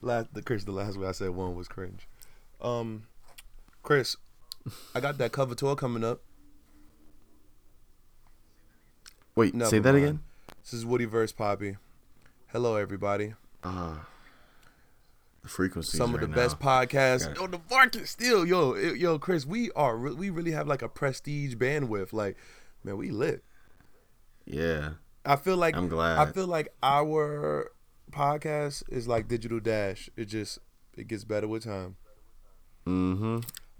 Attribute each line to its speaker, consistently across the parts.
Speaker 1: last the Chris, the last way I said one was cringe. Um, Chris, I got that cover tour coming up.
Speaker 2: Wait,
Speaker 1: Never
Speaker 2: say that
Speaker 1: mind.
Speaker 2: again.
Speaker 1: This is Woody verse Poppy. Hello, everybody.
Speaker 2: Uh, the frequency.
Speaker 1: Some of the best podcasts
Speaker 2: Got it.
Speaker 1: on the market still. Yo, yo, Chris, we are re- we really have like a prestige bandwidth. Like, man, we lit.
Speaker 2: Yeah,
Speaker 1: I feel like
Speaker 2: I'm glad.
Speaker 1: I feel like our podcast is like Digital Dash. It just it gets better with time.
Speaker 2: Mm-hmm.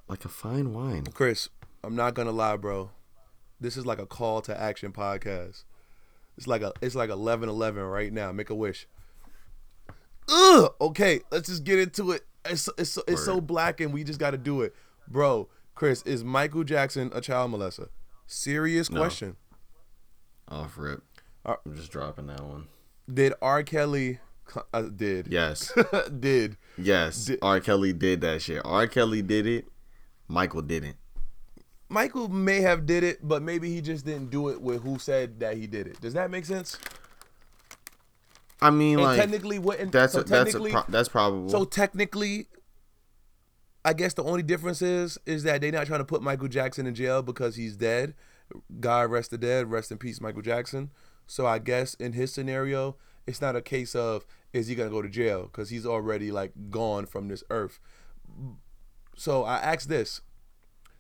Speaker 2: Like a fine wine.
Speaker 1: Chris, I'm not gonna lie, bro. This is like a call to action podcast. It's like a it's like 11-11 right now. Make a wish. Ugh. Okay, let's just get into it. It's it's so, it's so black, and we just got to do it, bro. Chris, is Michael Jackson a child molester? Serious
Speaker 2: No.
Speaker 1: question.
Speaker 2: Off rip.
Speaker 1: Uh,
Speaker 2: I'm just dropping that one.
Speaker 1: Did R. Kelly? Uh, did
Speaker 2: Yes.
Speaker 1: did
Speaker 2: Yes.
Speaker 1: Di-
Speaker 2: R. Kelly did that shit. R. Kelly did it. Michael didn't.
Speaker 1: Michael may have did it, but maybe he just didn't do it with who said that he did it. Does that make sense?
Speaker 2: I mean,
Speaker 1: And
Speaker 2: like
Speaker 1: technically, what? and
Speaker 2: that's
Speaker 1: so
Speaker 2: a, that's a pro- that's probable.
Speaker 1: So technically, I guess the only difference is is that they're not trying to put Michael Jackson in jail because he's dead. God rest the dead, rest in peace, Michael Jackson. So I guess in his scenario, it's not a case of is he gonna go to jail because he's already like gone from this earth. So I ask this: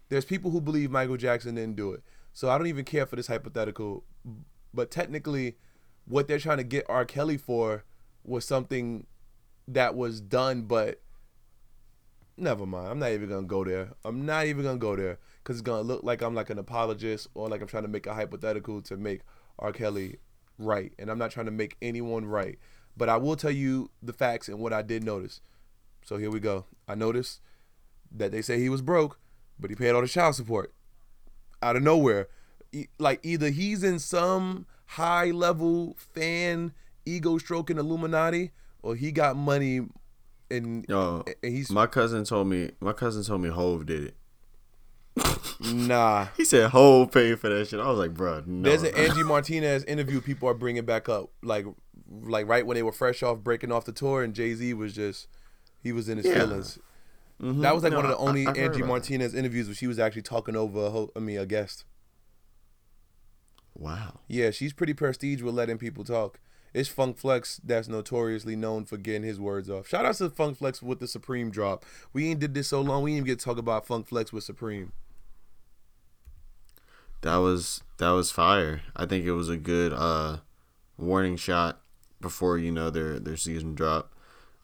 Speaker 1: There's people who believe Michael Jackson didn't do it. So I don't even care for this hypothetical, but technically, what they're trying to get R. Kelly for was something that was done, but never mind. I'm not even gonna go there. I'm not even gonna go there because it's gonna look like I'm like an apologist or like I'm trying to make a hypothetical to make R. Kelly right, and I'm not trying to make anyone right. But I will tell you the facts and what I did notice. So here we go. I noticed that they say he was broke, but he paid all the child support out of nowhere. E- Like either he's in some high level fan ego stroking Illuminati, or he got money and,
Speaker 2: Yo,
Speaker 1: and he's
Speaker 2: my cousin told me. My cousin told me Hov did it.
Speaker 1: Nah.
Speaker 2: He said whole paid for that shit. I was like, bro, no.
Speaker 1: There's an Angie Martinez interview people are bringing back up, like like right when they were fresh off breaking off the tour, and Jay Z was just he was in his
Speaker 2: Yeah.
Speaker 1: feelings.
Speaker 2: Mhm.
Speaker 1: That was like
Speaker 2: No,
Speaker 1: one of the only
Speaker 2: I heard
Speaker 1: Angie
Speaker 2: about that.
Speaker 1: Martinez interviews where she was actually talking over a ho- I mean a guest.
Speaker 2: Wow.
Speaker 1: Yeah, she's pretty prestige with letting people talk. It's Funk Flex that's notoriously known for getting his words off. Shout out to Funk Flex with the Supreme drop. We ain't did this so long. We didn't even get to talk about Funk Flex with Supreme.
Speaker 2: That was that was fire. I think it was a good uh warning shot before you know their their season drop.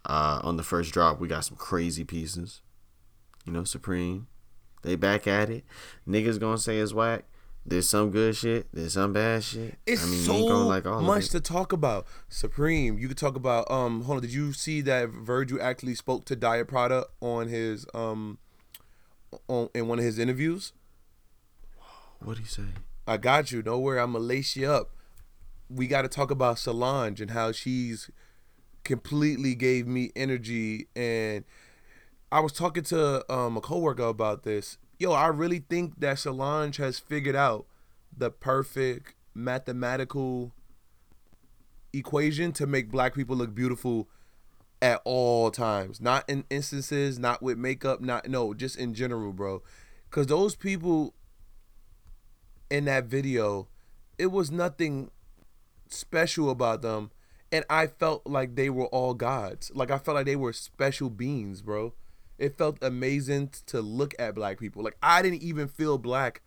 Speaker 2: Uh on the first drop we got some crazy pieces. You know, Supreme. They back at it. Niggas gonna say it's whack. There's some good shit. There's some bad shit.
Speaker 1: It's
Speaker 2: I mean,
Speaker 1: so
Speaker 2: like all
Speaker 1: much to talk about. Supreme. You could talk about um hold on, did you see that Virgil actually spoke to Diet Prada on his um on in one of his interviews?
Speaker 2: What'd he say?
Speaker 1: I got you. Don't worry, I'm gonna lace you up. We got to talk about Solange and how she's completely gave me energy. And I was talking to um, a coworker about this. Yo, I really think that Solange has figured out the perfect mathematical equation to make black people look beautiful at all times. Not in instances, not with makeup, not no, just in general, bro. Cause those people in that video, it was nothing special about them. And I felt like they were all gods. Like I felt like they were special beings, bro. It felt amazing to look at black people. Like I didn't even feel black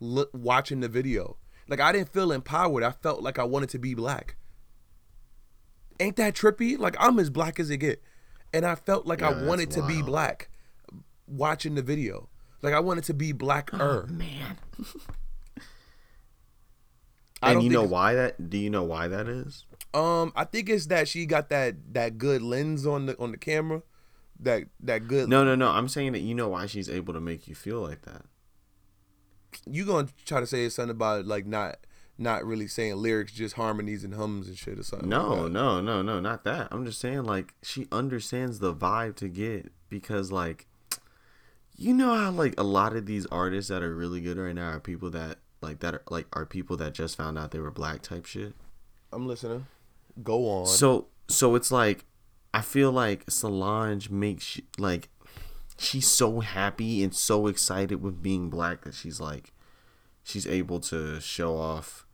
Speaker 1: look watching the video. Like I didn't feel empowered. I felt like I wanted to be black. Ain't that trippy? Like I'm as black as it get. And I felt like
Speaker 2: Yeah,
Speaker 1: I wanted to be black watching the video. Like I wanted to be blacker.
Speaker 2: Oh, man.
Speaker 1: I
Speaker 2: And you know why that? Do you know why that is?
Speaker 1: Um, I think it's that she got that that good lens on the on the camera, that that good.
Speaker 2: No, no, no. I'm saying that you know why she's able to make you feel like that.
Speaker 1: you gonna try to say something about like not not really saying lyrics, just harmonies and hums and shit or something.
Speaker 2: No,
Speaker 1: like
Speaker 2: no, no, no, not that. I'm just saying like she understands the vibe to get because like you know how like a lot of these artists that are really good right now are people that like that are like are people that just found out they were black type shit.
Speaker 1: I'm listening. Go on.
Speaker 2: So so it's like I feel like Solange makes like she's so happy and so excited with being black that she's like she's able to show off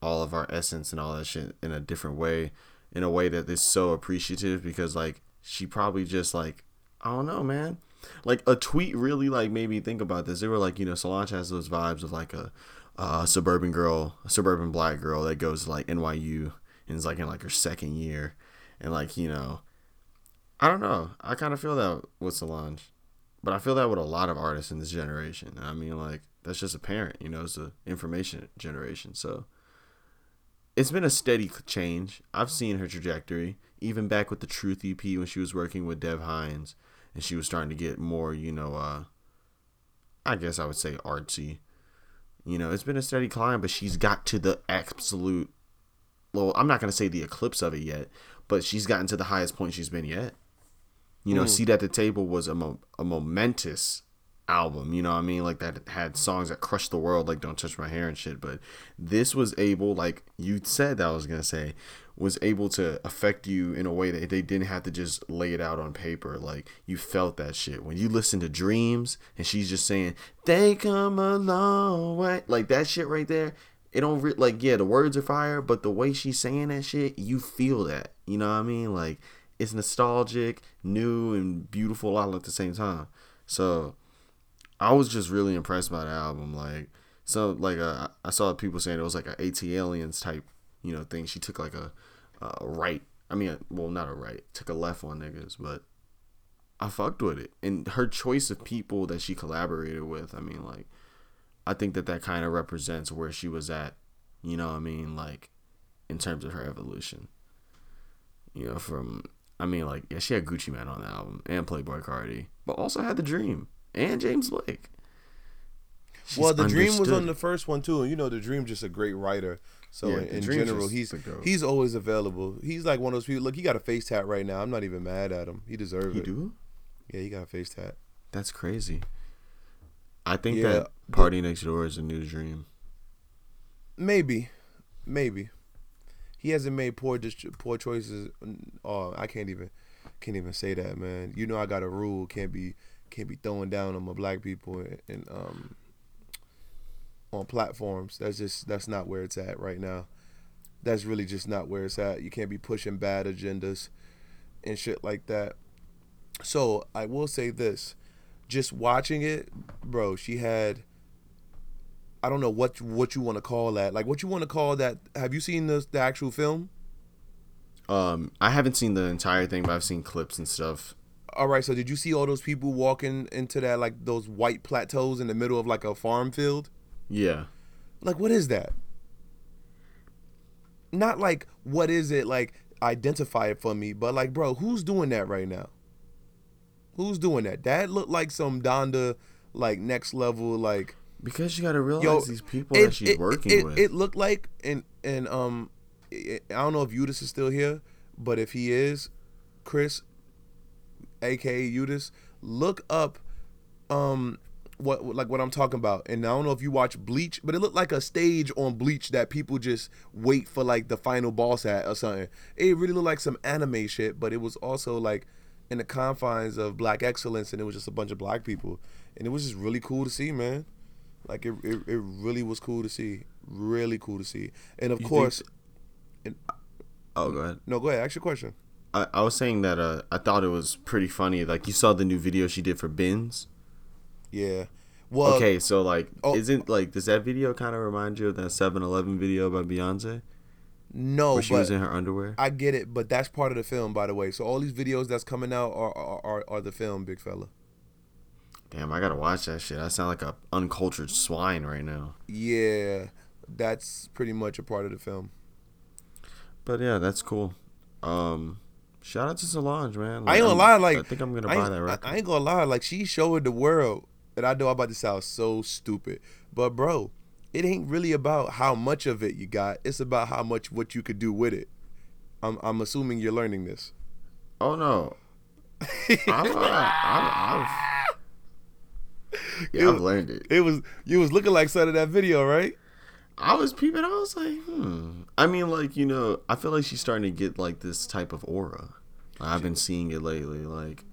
Speaker 2: all of our essence and all that shit in a different way in a way that is so appreciative because like she probably just like I don't know, man. Like a tweet really like made me think about this. They were like, you know, Solange has those vibes of like a, a suburban girl, a suburban black girl that goes to like NYU and is like in like her second year, and like you know, I don't know. I kind of feel that with Solange, but I feel that with a lot of artists in this generation. I mean, like that's just apparent. You know, it's the information generation. So it's been a steady change. I've seen her trajectory, even back with the Truth EP when she was working with Dev Hynes and she was starting to get more, you know, uh, I guess I would say artsy. You know, it's been a steady climb, but she's got to the absolute. Well, I'm not gonna say the eclipse of it yet, but she's gotten to the highest point she's been yet. You know, mm. Seat at the Table was a mo- a momentous album, you know what I mean? Like that had songs that crushed the world, like Don't Touch My Hair and shit. But this was able, like you said that I was gonna say, was able to affect you in a way that they didn't have to just lay it out on paper. Like you felt that shit when you listen to Dreams and she's just saying they come a long way, like that shit right there. It don't re- like yeah, the words are fire, but the way she's saying that shit, you feel that. You know what I mean? Like it's nostalgic, new, and beautiful all at the same time. So I was just really impressed by the album. Like so, like uh, I saw people saying it was like a ATLiens type, you know, thing. She took like a uh, right. I mean, well, not a right. Took a left on niggas, but I fucked with it. And her choice of people that she collaborated with, I mean, like, I think that that kind of represents where she was at. You know I mean? Like, in terms of her evolution. You know, from I mean, like, yeah, she had Gucci Mane on the album and Playboi Carti, but also had The Dream and James Blake.
Speaker 1: She's well, The understood. Dream was on the first one too, and you know, The Dream just a great writer. So yeah, in, in general, he's he's always available. He's like one of those people. Look, he got a face tat right now. I'm not even mad at him. He deserves he it. do? Yeah, he got a face tat.
Speaker 2: That's crazy. I think yeah, that PartyNextDoor is a new dream.
Speaker 1: Maybe, maybe. He hasn't made poor poor choices. Oh, I can't even can't even say that, man. You know, I got a rule. Can't be can't be throwing down on my black people and um on platforms. That's just that's not where it's at right now. That's really just not where it's at. You can't be pushing bad agendas and shit like that. So I will say this: just watching it, bro. She had. I don't know what what you want to call that. Like what you want to call that. Have you seen the the actual film?
Speaker 2: Um, I haven't seen the entire thing, but I've seen clips and stuff.
Speaker 1: All right, so did you see all those people walking into that like those white plateaus in the middle of like a farm field?
Speaker 2: Yeah.
Speaker 1: Like, what is that? Not like, what is it? Like, identify it for me, but like, bro, who's doing that right now? Who's doing that? That looked like some Donda, like, next level, like.
Speaker 2: Because you got to realize yo, these people it, that she's
Speaker 1: it,
Speaker 2: working
Speaker 1: it,
Speaker 2: with.
Speaker 1: It looked like, and, and, um, I don't know if Udis is still here, but if he is, Chris, aka Udis, look up um what like what I'm talking about. And I don't know if you watch Bleach, but it looked like a stage on Bleach that people just wait for like the final boss at or something. It really looked like some anime shit, but it was also like in the confines of black excellence and it was just a bunch of black people. And it was just really cool to see, man. Like it it, it really was cool to see. Really cool to see. And of you course
Speaker 2: think... and, Oh go ahead.
Speaker 1: No, go ahead, ask your question.
Speaker 2: I, I was saying that uh, I thought it was pretty funny. Like you saw the new video she did for Binz
Speaker 1: yeah.
Speaker 2: Well, okay, so like, oh, isn't like does that video kind of remind you of that 7-Eleven video by Beyonce?
Speaker 1: No,
Speaker 2: where she was in her underwear.
Speaker 1: I get it, but that's part of the film, by the way. So all these videos that's coming out are are, are, are the film, big fella.
Speaker 2: Damn, I gotta watch that shit. I sound like a uncultured swine right now.
Speaker 1: Yeah, that's pretty much a part of the film.
Speaker 2: But yeah, that's cool. Um, shout out to Solange, man.
Speaker 1: Like, I ain't gonna lie, like I think I'm gonna buy that record. I ain't gonna lie, like she showed the world and I know I'm about to sound so stupid, but bro, it ain't really about how much of it you got. It's about how much what you could do with it. I'm I'm assuming you're learning this.
Speaker 2: Oh no. I'm, I'm, I've, yeah, I've learned it.
Speaker 1: It was you was looking like son of that video, right?
Speaker 2: I was peeping. I was like, hmm. I mean, like you know, I feel like she's starting to get like this type of aura. I've been seeing it lately. Like,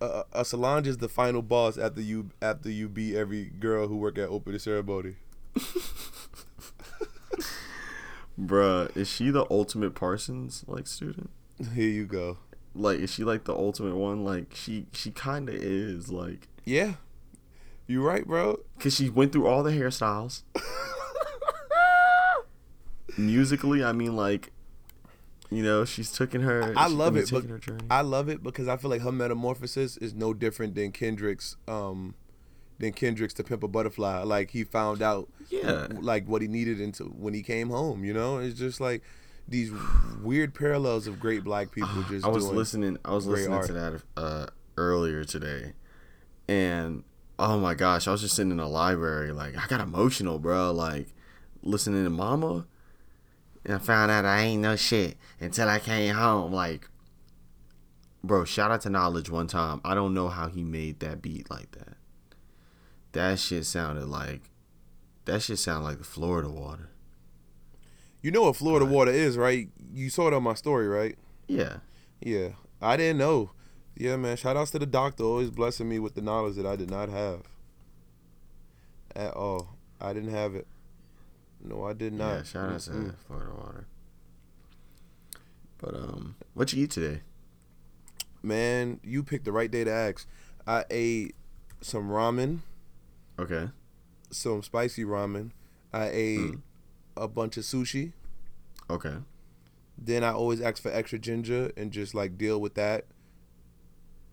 Speaker 1: Uh, uh, Solange is the final boss after you after you beat every girl who work at opening ceremony.
Speaker 2: bruh, is she the ultimate Parsons like student?
Speaker 1: Here you go.
Speaker 2: Like, is she like the ultimate one? Like, she she kind of is. Like,
Speaker 1: Yeah, you right, bro.
Speaker 2: cause she went through all the hairstyles. Musically, I mean, like, you know, she's taking her.
Speaker 1: I love it, but. I love it because I feel like her metamorphosis is no different than Kendrick's um than Kendrick's to Pimp a Butterfly. Like he found out
Speaker 2: Yeah.
Speaker 1: like what he needed into when he came home, you know? It's just like these weird parallels of great black people just
Speaker 2: I was listening. I was listening to that uh, earlier today, and oh my gosh, I was just sitting in the library, like I got emotional, bro. Like listening to Mama, and I found out I ain't no shit until I came home. Like, bro, shout out to Knxwledge one time. I don't know how he made that beat like that. That shit sounded like, that shit sounded like the Florida water.
Speaker 1: You know what Florida water is, right? You saw it on my story, right?
Speaker 2: Yeah.
Speaker 1: Yeah. I didn't know. Yeah, man. Shout outs to the doctor always blessing me with the knowledge that I did not have. At all. I didn't have it. No, I did not.
Speaker 2: Yeah, shout out to
Speaker 1: Mm-mm.
Speaker 2: Florida water. But um, what you eat today?
Speaker 1: Man, you picked the right day to ask. I ate some ramen,
Speaker 2: Okay.
Speaker 1: some spicy ramen. I ate
Speaker 2: Mm.
Speaker 1: a bunch of sushi.
Speaker 2: Okay.
Speaker 1: Then I always ask for extra ginger and just like deal with that.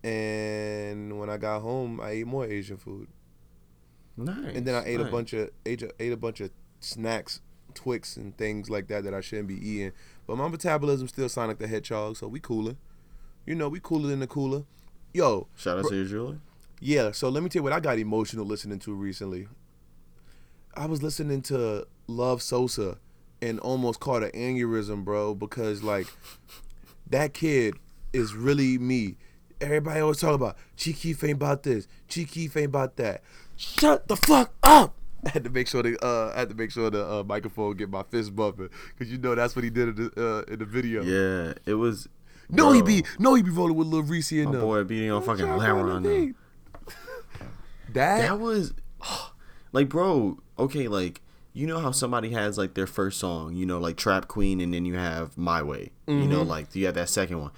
Speaker 1: And when I got home, I ate more Asian food.
Speaker 2: Nice.
Speaker 1: And then I ate a bunch of ate ate a bunch of snacks, Twix and things like that that I shouldn't be eating. But my metabolism still Sonic the Hedgehog, so we cooler. You know, we cooler than the cooler. Yo,
Speaker 2: Shout out
Speaker 1: Bro-
Speaker 2: to your Julie.
Speaker 1: yeah, so let me tell you what I got emotional listening to recently. I was listening to Love Sosa and almost caught an aneurysm, bro, because like that kid is really me. Everybody always talk about Chief ain't about this, Chief ain't about that. Shut the fuck up! I had to make sure the uh, I had to make sure the uh, microphone get my fist bumping because you know that's what he did in the uh, in the video.
Speaker 2: Yeah, it was.
Speaker 1: No, he be no, he be rolling with Lil Reese in
Speaker 2: my boy beating on fucking
Speaker 1: Jump
Speaker 2: Lamar
Speaker 1: on
Speaker 2: on
Speaker 1: the
Speaker 2: them.
Speaker 1: beat. That,
Speaker 2: That was, like, bro. Okay, like you know how somebody has like their first song, you know, like Trap Queen, and then you have My Way. You
Speaker 1: Mm-hmm.
Speaker 2: know, like you have that second one.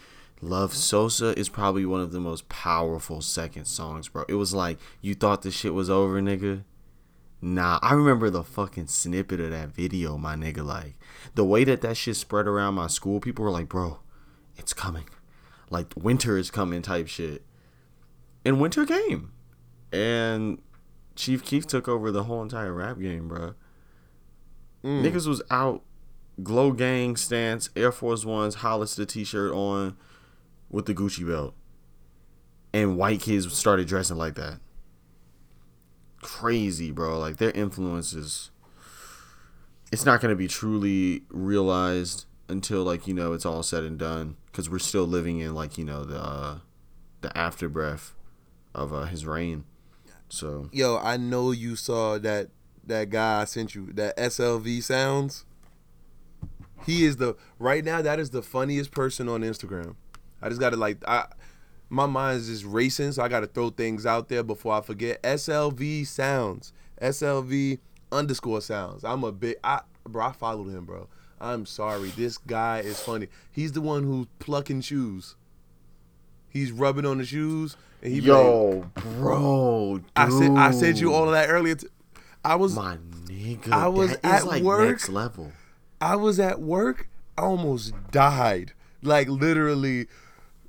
Speaker 2: Love Sosa is probably one of the most powerful second songs, bro. It was like you thought the shit was over, nigga. Nah, I remember the fucking snippet of that video, my nigga. Like the way that that shit spread around my school, people were like, "Bro, it's coming." Like winter is coming, type shit. And winter came, and Chief Keef took over the whole entire rap game, bro.
Speaker 1: Mm.
Speaker 2: Niggas was out, glow gang stance, Air Force Ones, Hollister t-shirt on, with the Gucci belt, and white kids started dressing like that. Crazy, bro. Like their influence is. It's not gonna be truly realized until like you know it's all said and done, because we're still living in like you know the uh, the afterbreath of uh, his reign. So
Speaker 1: Yo, I know you saw that that guy I sent you that SLV sounds. He is the right now. That is the funniest person on Instagram. I just gotta like I. My mind is just racing, so I gotta throw things out there before I forget. SLV sounds. SLV underscore sounds. I'm a big. I bro. I followed him, bro. I'm sorry. This guy is funny. He's the one who's plucking shoes. He's rubbing on the shoes, and he like,
Speaker 2: Yo, bro,
Speaker 1: I said I said you all of that earlier. T- I was
Speaker 2: My nigga,
Speaker 1: I was at
Speaker 2: like
Speaker 1: work.
Speaker 2: next level.
Speaker 1: I was at work. I almost died. Like literally,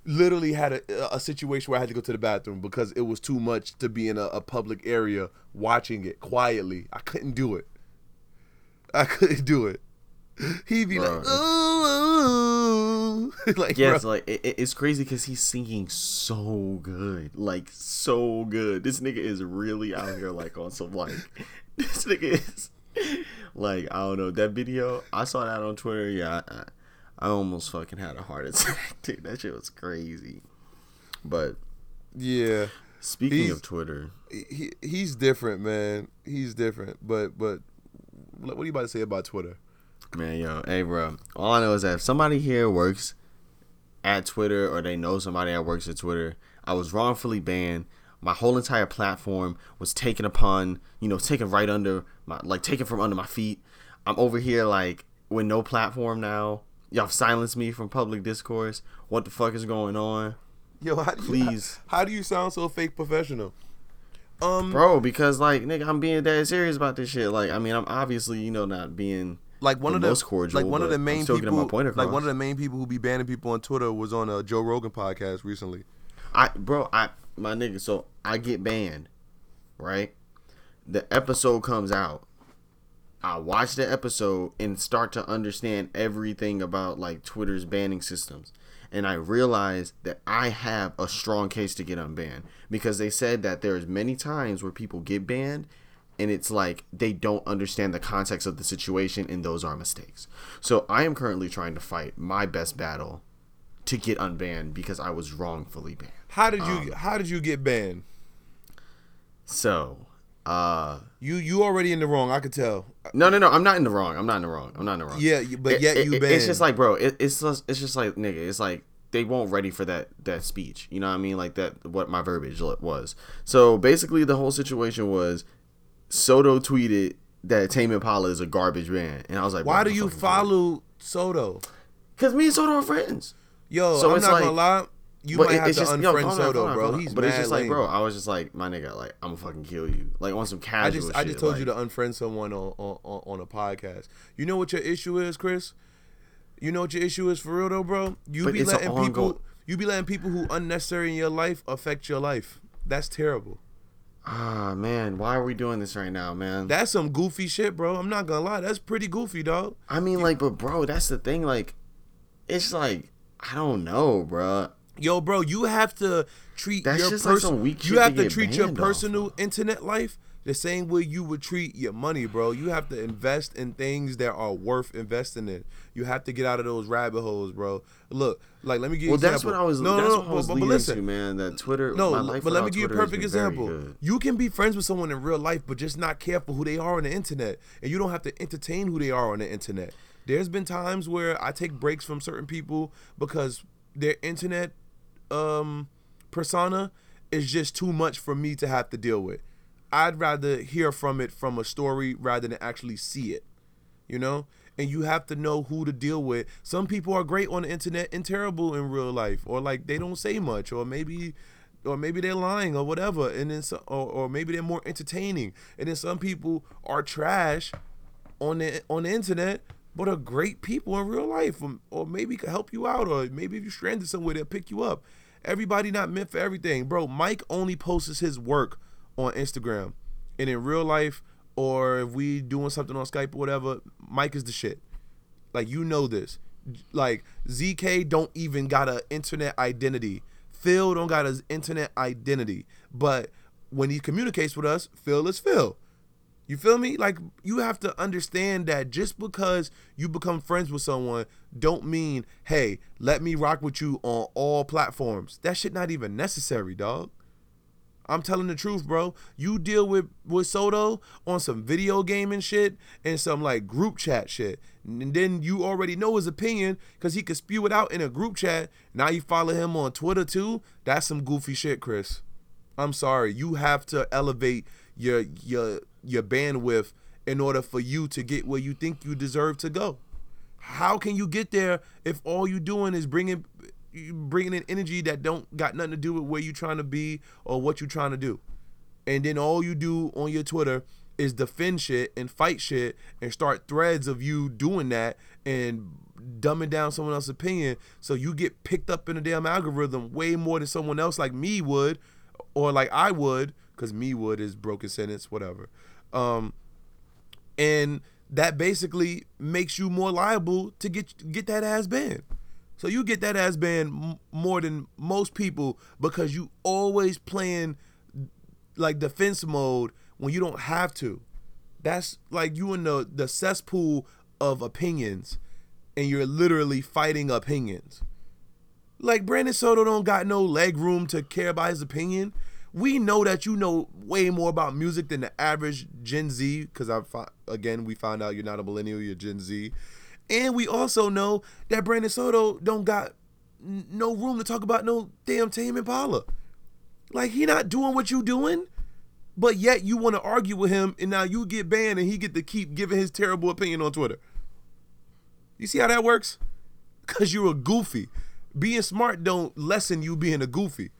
Speaker 1: literally had a, a situation where I had to go to the bathroom because it was too much to be in a, a public area watching it quietly. I couldn't do it. I couldn't do it. He'd be
Speaker 2: Bro,
Speaker 1: like, ooh, like,
Speaker 2: Yeah, it's like it, it- it's crazy because he's singing so good, like so good. This nigga is really out here, like on some like this nigga is like I don't know that video. I saw that on Twitter. Yeah, I, I, almost fucking had a heart attack, dude. That shit was crazy. But
Speaker 1: yeah.
Speaker 2: speaking
Speaker 1: He's-
Speaker 2: of Twitter,
Speaker 1: he he's different, man. He's different. But but what are you about to say about Twitter?
Speaker 2: man, yo, hey, bro. All I know is that if somebody here works at Twitter or they know somebody that works at Twitter. I was wrongfully banned. My whole entire platform was taken upon, you know, taken right under my, like taken from under my feet. I'm over here like with no platform now. Y'all silenced me from public discourse. What the fuck is going on?
Speaker 1: Yo, how do you,
Speaker 2: Please.
Speaker 1: How, how do you sound so fake professional? Um,
Speaker 2: Bro, because like nigga, I'm being dead serious about this shit. Like, I mean, I'm obviously, you know, not being
Speaker 1: like one
Speaker 2: the
Speaker 1: of the
Speaker 2: most cordial,
Speaker 1: like one of the main people,
Speaker 2: my point
Speaker 1: like one of the main people who be banning people on Twitter was on a Joe Rogan podcast recently.
Speaker 2: I bro, I my nigga, so I get banned, right? The episode comes out. I watch the episode and start to understand everything about like Twitter's banning systems. And I realize that I have a strong case to get unbanned because they said that there's many times where people get banned and it's like they don't understand the context of the situation and those are mistakes. So I am currently trying to fight my best battle to get unbanned because I was wrongfully banned.
Speaker 1: How did you
Speaker 2: Um,
Speaker 1: How did you get banned?
Speaker 2: So, uh,
Speaker 1: You you already in the wrong. I could tell.
Speaker 2: no, no, no. I'm not in the wrong. I'm not in the wrong. I'm not in the wrong.
Speaker 1: Yeah, but
Speaker 2: It-
Speaker 1: yet
Speaker 2: it-
Speaker 1: you
Speaker 2: it- It's just like, bro. It, it's just, it's just like, nigga. It's like they weren't ready for that that speech. You know what I mean? Like that. What my verbiage was. So basically, the whole situation was Soto tweeted that Tame Impala is a garbage band, and I was like,
Speaker 1: why do you follow Soto?
Speaker 2: Because me and Soto are friends.
Speaker 1: Yo,
Speaker 2: So
Speaker 1: I'm
Speaker 2: it's
Speaker 1: not
Speaker 2: like-
Speaker 1: gonna lie. You
Speaker 2: But
Speaker 1: might
Speaker 2: it-
Speaker 1: have
Speaker 2: it's
Speaker 1: to
Speaker 2: just,
Speaker 1: unfriend
Speaker 2: down,
Speaker 1: Soto, bro. He's
Speaker 2: but it's just like,
Speaker 1: lame.
Speaker 2: bro. I was just like, my nigga, like I'm gonna fucking kill you. Like on some
Speaker 1: I
Speaker 2: casual.
Speaker 1: just I just told
Speaker 2: like,
Speaker 1: you to unfriend someone on, on on on a podcast. You know what your issue is, Chris? You know what your issue is for real though, bro? You be letting people
Speaker 2: ongoing-
Speaker 1: you be letting people who unnecessary in your life affect your life. That's terrible.
Speaker 2: Ah man, why are we doing this right now, man?
Speaker 1: That's some goofy shit, bro. I'm not gonna lie. That's pretty goofy, dog.
Speaker 2: I mean, like, but bro, that's the thing. Like, it's like I don't know, bro.
Speaker 1: Yo, bro, you have to treat
Speaker 2: That's
Speaker 1: your
Speaker 2: just like
Speaker 1: person.
Speaker 2: some weak
Speaker 1: you have
Speaker 2: to
Speaker 1: to treat your
Speaker 2: banned off
Speaker 1: personal internet life the same way you would treat your money, bro. You have to invest in things that are worth investing in. You have to get out of those rabbit holes, bro. Look, like let me give you.
Speaker 2: Well,
Speaker 1: an
Speaker 2: that's
Speaker 1: example.
Speaker 2: what I was.
Speaker 1: No,
Speaker 2: that's
Speaker 1: no,
Speaker 2: what
Speaker 1: no.
Speaker 2: I was
Speaker 1: but, but listen,
Speaker 2: to, man. That Twitter.
Speaker 1: no,
Speaker 2: my life
Speaker 1: but let me give you a perfect example. You can be friends with someone in real life, but just not careful who they are on the internet, and you don't have to entertain who they are on the internet. There's been times where I take breaks from certain people because their internet um, persona is just too much for me to have to deal with. I'd rather hear from it from a story rather than actually see it. You know? And you have to know who to deal with. Some people are great on the internet and terrible in real life, or like they don't say much, or maybe or maybe they're lying or whatever and then some, or, or maybe they're more entertaining and then some people are trash on the on the internet but are great people in real life or, or maybe could help you out or maybe if you're stranded somewhere they'll pick you up everybody not meant for everything. Bro mike only posts his work on instagram. And in real life or if we doing something on skype or whatever mike is the shit. Like you know this. Like zk don't even got an internet identity. Phil don't got his internet identity. But when he communicates with us phil is phil you feel me? Like you have to understand that just because you become friends with someone don't mean, hey, let me rock with you on all platforms. That shit not even necessary, dog. I'm telling the truth, bro. You deal with with Soto on some video gaming shit and some like group chat shit. And then you already know his opinion because he could spew it out in a group chat. Now you follow him on Twitter too. That's some goofy shit, Chris. I'm sorry. You have to elevate your your your bandwidth in order for you to get where you think you deserve to go. How can you get there if all you're doing is bringing bringing in energy that don't got nothing to do with where you trying to be or what you trying to do, and then all you do on your Twitter is defend shit and fight shit and start threads of you doing that and dumbing down someone else's opinion so you get picked up in the damn algorithm way more than someone else like me would or like I would because me would is broken sentence whatever um and that basically makes you more liable to get get that ass banned so you get that ass banned m- more than most people because you always playing like defense mode when you don't have to. That's like you in the the cesspool of opinions, and you're literally fighting opinions. Like Brandon Soto don't got no leg room to care about his opinion. We know that you know way more about music than the average Gen Z, because I again we found out you're not a millennial, you're Gen Z, and we also know that Brandon Soto don't got n- no room to talk about no damn Tame Impala. Like he not doing what you doing, but yet you want to argue with him, and now you get banned, and he get to keep giving his terrible opinion on Twitter. You see how that works? Cause you're a goofy. Being smart don't lessen you being a goofy.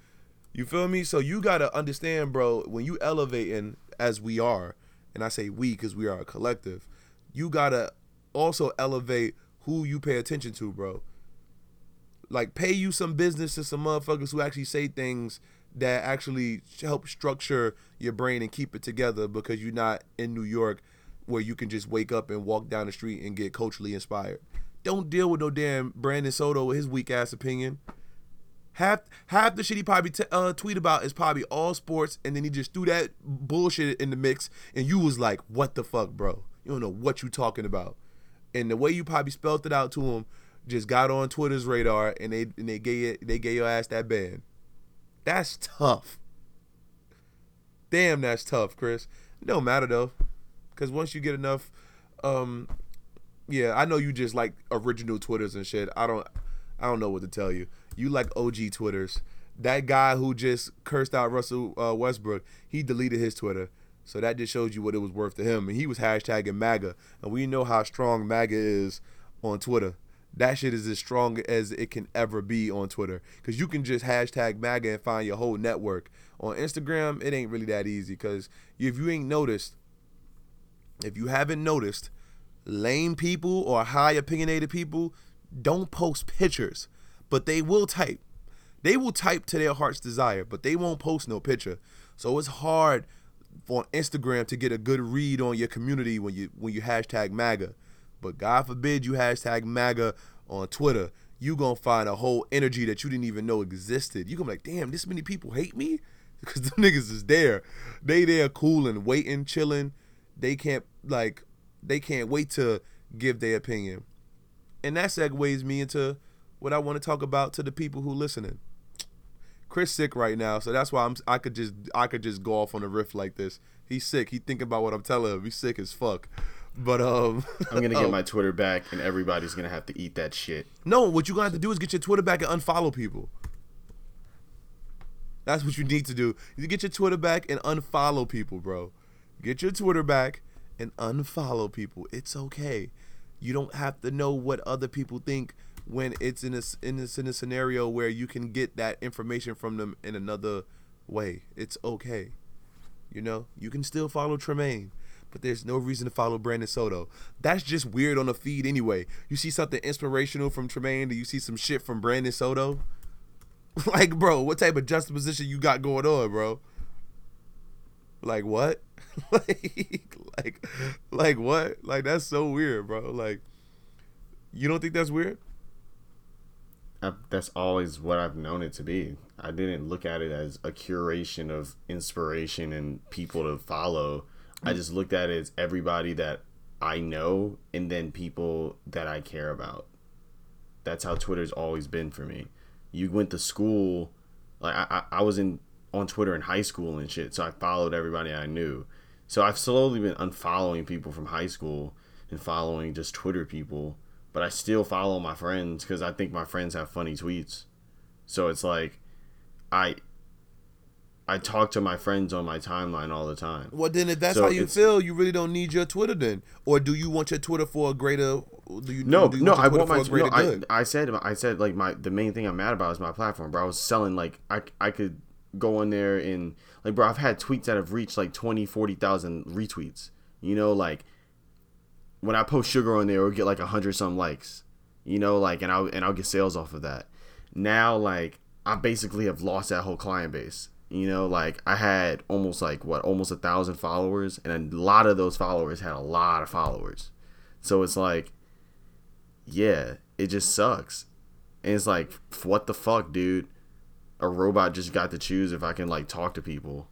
Speaker 1: You feel me? So you gotta understand, bro. When you elevating as we are, and I say we because we are a collective, you gotta also elevate who you pay attention to, bro. Like pay you some business to some motherfuckers who actually say things that actually help structure your brain and keep it together because you're not in New York where you can just wake up and walk down the street and get culturally inspired. Don't deal with no damn Brandon Soto with his weak ass opinion. Half half the shit he probably t- uh, tweet about is probably all sports, and then he just threw that bullshit in the mix, and you was like, "What the fuck, bro? You don't know what you talking about." And the way you probably spelt it out to him just got on Twitter's radar, and they and they gave it, they gave your ass that ban. That's tough. Damn, that's tough, Chris. Don't matter though, because once you get enough, um, yeah, I know you just like original Twitters and shit. I don't, I don't know what to tell you. You like OG Twitters. That guy who just cursed out Russell uh, Westbrook, he deleted his Twitter. So that just shows you what it was worth to him. And he was hashtagging MAGA. And we know how strong MAGA is on Twitter. That shit is as strong as it can ever be on Twitter. Because you can just hashtag MAGA and find your whole network. On Instagram, it ain't really that easy. Because if you ain't noticed, if you haven't noticed, lame people or high opinionated people don't post pictures, but they will type. They will type to their heart's desire, but they won't post no picture. So it's hard on Instagram to get a good read on your community when you when you hashtag MAGA. But God forbid you hashtag MAGA on Twitter, you gonna find a whole energy that you didn't even know existed. You gonna be like, damn, this many people hate me? Because the niggas is there. They there cooling, waiting, chilling. They can't like they can't wait to give their opinion. And that segues me into what I want to talk about to the people who listening. Chris sick right now, so that's why I'm I could just I could just go off on a riff like this. He's sick. He thinking about what I'm telling him. He's sick as fuck. But um
Speaker 2: I'm gonna get
Speaker 1: um,
Speaker 2: my Twitter back, and everybody's gonna have to eat that shit.
Speaker 1: No, what you gonna have to do is get your Twitter back and unfollow people. That's what you need to do. You get your Twitter back and unfollow people, bro. Get your Twitter back and unfollow people. It's okay. You don't have to know what other people think when it's in a in a, in a scenario where you can get that information from them in another way. It's okay. You know, you can still follow Tremaine, but there's no reason to follow Brandon Soto. That's just weird on the feed anyway. You see something inspirational from Tremaine, do you see some shit from Brandon Soto? like, bro, what type of juxtaposition you got going on, bro? Like what? like, like, like what? Like that's so weird, bro. Like, you don't think that's weird?
Speaker 2: I, that's always what I've known it to be. I didn't look at it as a curation of inspiration and people to follow. I just looked at it as everybody that I know and then people that I care about. That's how Twitter's always been for me. You went to school, like I, I, I was in on Twitter in high school and shit, so I followed everybody I knew. So I've slowly been unfollowing people from high school and following just Twitter people but I still follow my friends because I think my friends have funny tweets. So it's like, I I talk to my friends on my timeline all the time.
Speaker 1: Well, then if that's
Speaker 2: So
Speaker 1: how you feel, you really don't need your Twitter then, or do you want your Twitter for a greater? Do you
Speaker 2: No,
Speaker 1: do you
Speaker 2: no,
Speaker 1: your
Speaker 2: I
Speaker 1: Twitter
Speaker 2: want my.
Speaker 1: for a
Speaker 2: No,
Speaker 1: greater
Speaker 2: I,
Speaker 1: good?
Speaker 2: I said, I said, like my the main thing I'm mad about is my platform, bro. I was selling like I, I could go on there and like, bro, I've had tweets that have reached like 20, 40,000 retweets. You know, like when I post sugar on there, it'll get like a hundred some likes. You know, like and I'll and I'll get sales off of that. Now, like I basically have lost that whole client base. You know, like I had almost like what, almost a thousand followers, and a lot of those followers had a lot of followers. So it's like, yeah, it just sucks. And it's like, what the fuck, dude? A robot just got to choose if I can like talk to people.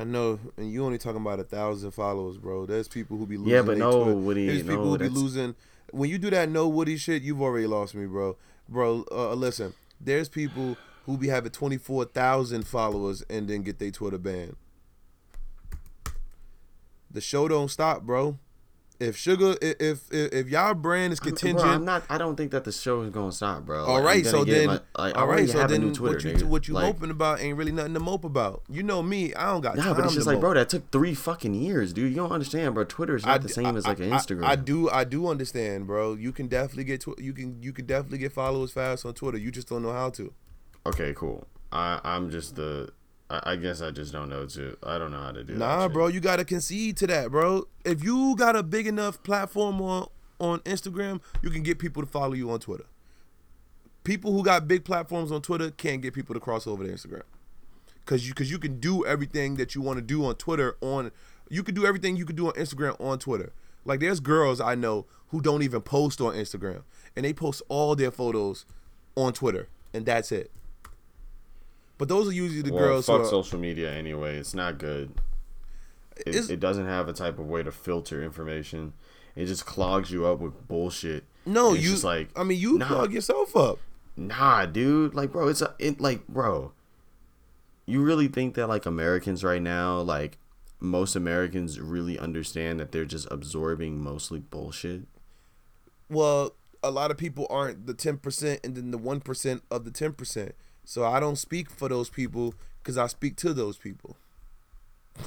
Speaker 1: I know, and you only talking about a thousand followers, bro. There's people who be losing.
Speaker 2: Yeah, but no,
Speaker 1: Twitter.
Speaker 2: Woody,
Speaker 1: There's people
Speaker 2: no,
Speaker 1: who be losing. When you do that no Woody shit, you've already lost me, bro. Bro, uh, listen. There's people who be having twenty four thousand followers and then get their Twitter banned. The show don't stop, bro. If sugar, if if, if y'all brand is contingent,
Speaker 2: Bro, I'm not. I don't think that the show is gonna stop, bro.
Speaker 1: all
Speaker 2: Like,
Speaker 1: right, so then,
Speaker 2: my- like,
Speaker 1: all right, so then
Speaker 2: Twitter,
Speaker 1: what you what you
Speaker 2: like,
Speaker 1: moping about ain't really nothing to mope about. You know me, I don't got
Speaker 2: Nah, but it's just like,
Speaker 1: mope.
Speaker 2: bro, that took three fucking years, dude. You don't understand, bro. Twitter is not
Speaker 1: d-
Speaker 2: the same as like an
Speaker 1: I-
Speaker 2: Instagram.
Speaker 1: I, do, I do understand, bro. You can definitely get tw- you can you can definitely get followers fast on Twitter. You just don't know how to.
Speaker 2: okay, cool. I I'm just the. I, I guess I just don't know to. I don't know how to do that.
Speaker 1: Nah, bro, you gotta concede to that, bro. If you got a big enough platform on on Instagram, you can get people to follow you on Twitter. People who got big platforms on Twitter can't get people to cross over to Instagram. Cause you cause you can do everything that you want to do on Twitter on you can do everything you can do on Instagram on Twitter. Like there's girls I know who don't even post on Instagram and they post all their photos on Twitter and that's it. But those are usually the
Speaker 2: Well,
Speaker 1: girls who
Speaker 2: fuck
Speaker 1: are,
Speaker 2: social media anyway. It's not good. It, it doesn't have a type of way to filter information. It just clogs you up with bullshit.
Speaker 1: No, you
Speaker 2: just like
Speaker 1: I mean you
Speaker 2: nah.
Speaker 1: plug yourself up.
Speaker 2: Nah, dude. Like, bro, it's a it like, bro. You really think that like Americans right now, like most Americans really understand that they're just absorbing mostly bullshit?
Speaker 1: well, a lot of people aren't the 10% and then the 1% of the 10%. So I don't speak for those people because I speak to those people.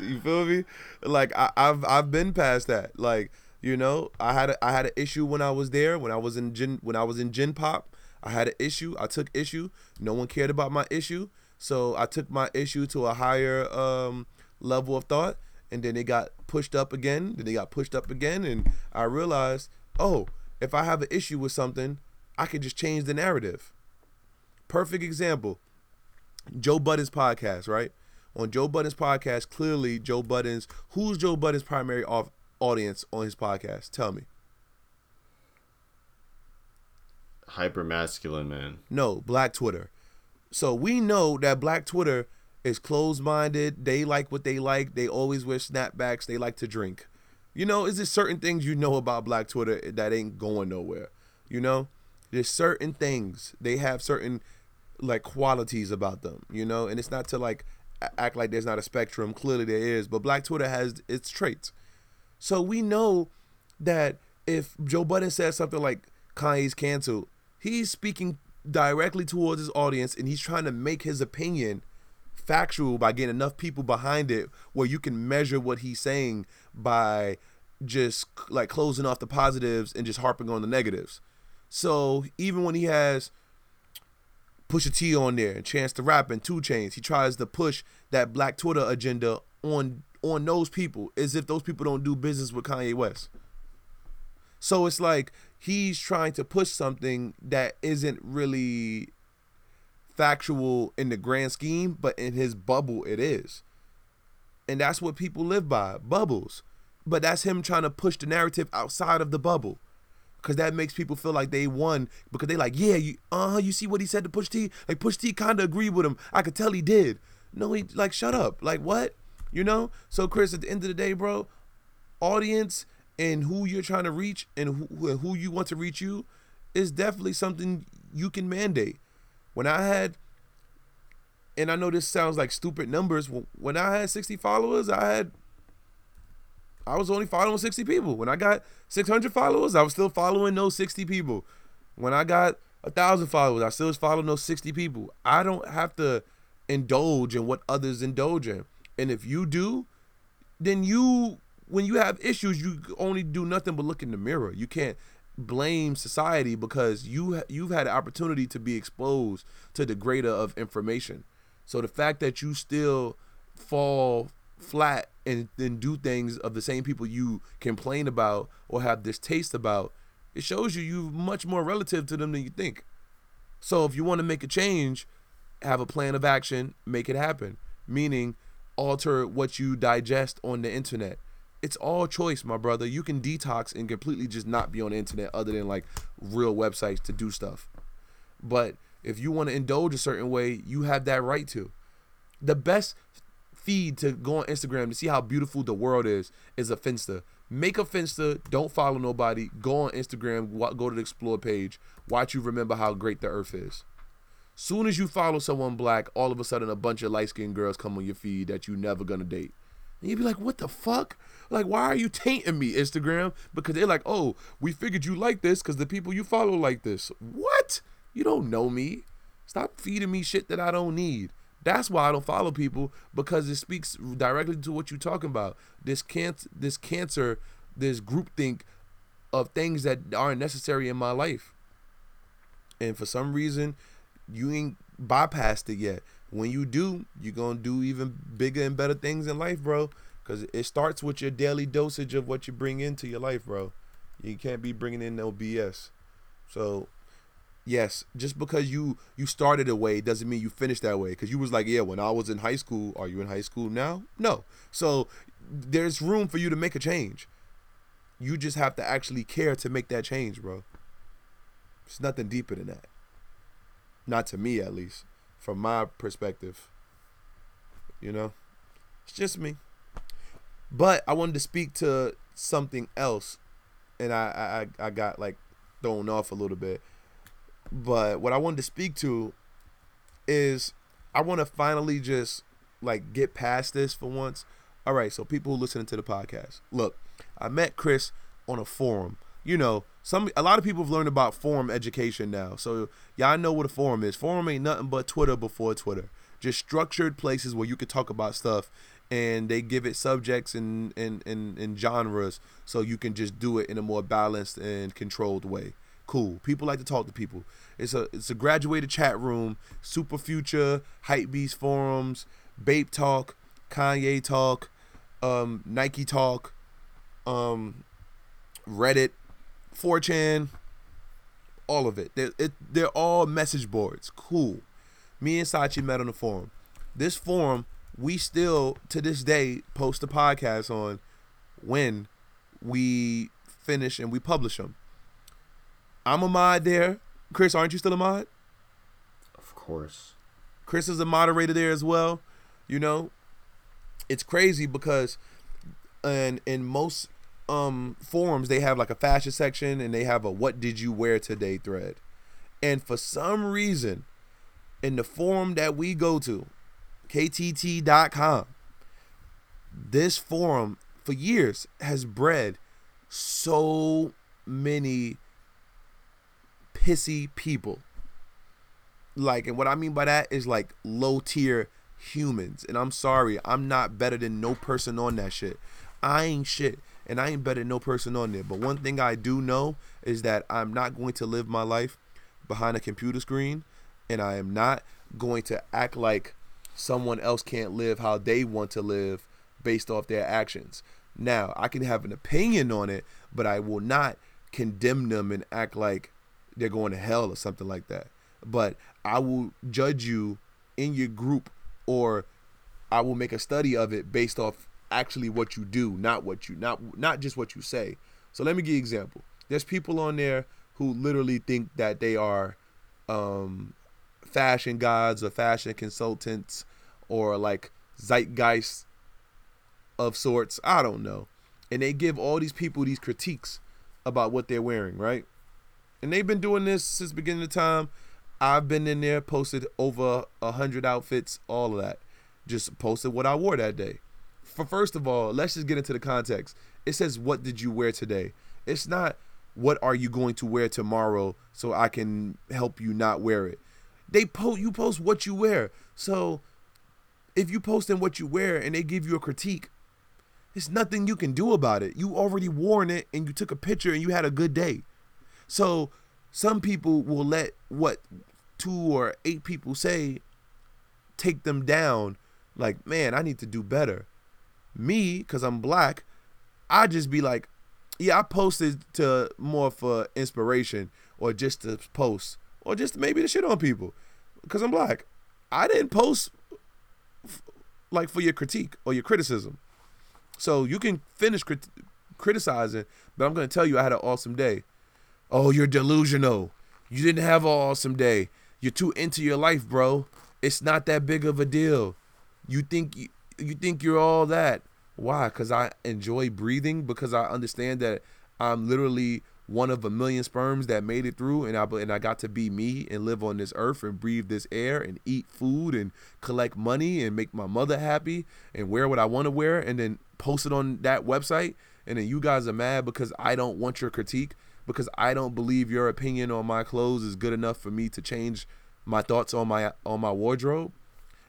Speaker 1: you feel me? Like I, I've I've been past that. Like you know, I had a, I had an issue when I was there when I was in gin when I was in gen pop. I had an issue. I took issue. No one cared about my issue, so I took my issue to a higher um, level of thought, and then it got pushed up again. Then it got pushed up again, and I realized, oh, if I have an issue with something, I can just change the narrative. Perfect example. Joe Budden's podcast, right? On Joe Budden's podcast, clearly Joe Budden's who's Joe Budden's primary off audience on his podcast? Tell me.
Speaker 2: Hyper masculine man.
Speaker 1: No, Black Twitter. So we know that Black Twitter is closed minded. They like what they like. They always wear snapbacks. They like to drink. You know, is there certain things you know about Black Twitter that ain't going nowhere? You know, there's certain things they have certain like qualities about them. You know, and it's not to like act like there's not a spectrum. Clearly there is, but Black Twitter has its traits. So we know that if Joe Budden says something like Kanye's canceled, he's speaking directly towards his audience and he's trying to make his opinion factual by getting enough people behind it where you can measure what he's saying by just like closing off the positives and just harping on the negatives. So even when he has Pusha T on there and Chance the Rap and 2 Chainz, he tries to push that Black Twitter agenda on on those people as if those people don't do business with Kanye West. So it's like he's trying to push something that isn't really factual in the grand scheme, but in his bubble it is. And that's what people live by, bubbles. But that's him trying to push the narrative outside of the bubble. Cause that makes people feel like they won because they like, yeah, you uh you see what he said to Push T? Like Push T kinda agreed with him. I could tell he did. No, he like shut up. Like what? You know? So Chris, at the end of the day, bro, audience and who you're trying to reach and who, who you want to reach you is definitely something you can mandate. When I had, and I know this sounds like stupid numbers, when I had 60 followers, I had, I was only following 60 people. When I got 600 followers, I was still following those 60 people. When I got a thousand followers, I still was following those 60 people. I don't have to indulge in what others indulge in. And if you do, then you when you have issues you only do nothing but look in the mirror you can't blame society because you you've had an opportunity to be exposed to the greater of information. So the fact that you still fall flat and then do things of the same people you complain about or have distaste about it shows you you're much more relative to them than you think. So if you want to make a change have a plan of action make it happen. Meaning alter what you digest on the internet it's all choice, my brother. You can detox and completely just not be on the internet other than like real websites to do stuff. But if you want to indulge a certain way, you have that right to. The best feed to go on Instagram to see how beautiful the world is is a Finsta. Make a Finsta, don't follow nobody, go on Instagram, go to the explore page, watch you remember how great the earth is. Soon as you follow someone black, all of a sudden a bunch of light skinned girls come on your feed that you never gonna date. And you'd be like, what the fuck? Like, why are you tainting me, Instagram? Because they're like, oh, we figured you like this because the people you follow like this. What? You don't know me. Stop feeding me shit that I don't need. That's why I don't follow people because it speaks directly to what you're talking about. This cancer, this cancer, this groupthink of things that aren't necessary in my life. And for some reason, you ain't bypassed it yet. When you do, you're gonna do even bigger and better things in life, bro. Cause it starts with your daily dosage of what you bring into your life, bro. You can't be bringing in no BS. So yes, just because you you started a way doesn't mean you finished that way. Because you was like, yeah, when I was in high school, are you in high school now? No. So there's room for you to make a change. You just have to actually care to make that change, bro. It's nothing deeper than that. Not to me, at least, from my perspective. You know, it's just me. But I wanted to speak to something else, and I I, I got like thrown off a little bit but what I wanted to speak to is I want to finally just like get past this for once. All right, so people listening to the podcast, look, I met Chris on a forum. You know, some a lot of people have learned about forum education now. So y'all know what a forum is. Forum ain't nothing but Twitter before Twitter. Just structured places where you can talk about stuff and they give it subjects and, and, and, and genres so you can just do it in a more balanced and controlled way. Cool. People like to talk to people. It's a it's a graduated chat room, super future, hype beast forums, Bape talk, Kanye talk, um, Nike talk, um, Reddit, 4chan, all of it. They're, it. they're all message boards. Cool. Me and Sachi met on the forum. This forum, we still to this day post a podcast on when we finish and we publish them. I'm a mod there. Chris, aren't you still a mod?
Speaker 2: Of course.
Speaker 1: Chris is a moderator there as well. You know, it's crazy because and in most um forums they have like a fashion section and they have a what did you wear today thread. And for some reason in the forum that we go to, ktt.com, this forum for years has bred so many pissy people. Like, and what I mean by that is like low tier humans. And I'm sorry, I'm not better than no person on that shit. I ain't shit. And I ain't better than no person on there. But one thing I do know is that I'm not going to live my life behind a computer screen. And I am not going to act like someone else can't live how they want to live based off their actions. Now, I can have an opinion on it, but I will not condemn them and act like they're going to hell or something like that. But I will judge you in your group or I will make a study of it based off actually what you do, not what you not not just what you say. So let me give you an example. There's people on there who literally think that they are um, fashion gods or fashion consultants or like zeitgeist of sorts. I don't know. And they give all these people these critiques about what they're wearing, right? and they've been doing this since beginning of time. I've been in there, posted over a hundred outfits, all of that. Just posted what I wore that day. For first of all, let's just get into the context. It says, "What did you wear today?" It's not, "What are you going to wear tomorrow?" So I can help you not wear it. They post you post what you wear. So if you post in what you wear and they give you a critique, there's nothing you can do about it. You already worn it and you took a picture and you had a good day. So some people will let what two or eight people say take them down. Like, man, I need to do better. Me, because I'm black, I just be like, yeah, I posted to more for inspiration or just to post or just maybe to shit on people because I'm black. I didn't post f- like for your critique or your criticism. So you can finish crit- criticizing, but I'm going to tell you I had an awesome day. Oh, you're delusional. You didn't have an awesome day. You're too into your life, bro. It's not that big of a deal. You think you, you think you're all that. Why? Cuz I enjoy breathing because I understand that I'm literally one of a million sperms that made it through, and I and I got to be me and live on this earth and breathe this air and eat food and collect money and make my mother happy and wear what I want to wear and then post it on that website. And then you guys are mad because I don't want your critique because I don't believe your opinion on my clothes is good enough for me to change my thoughts on my on my wardrobe.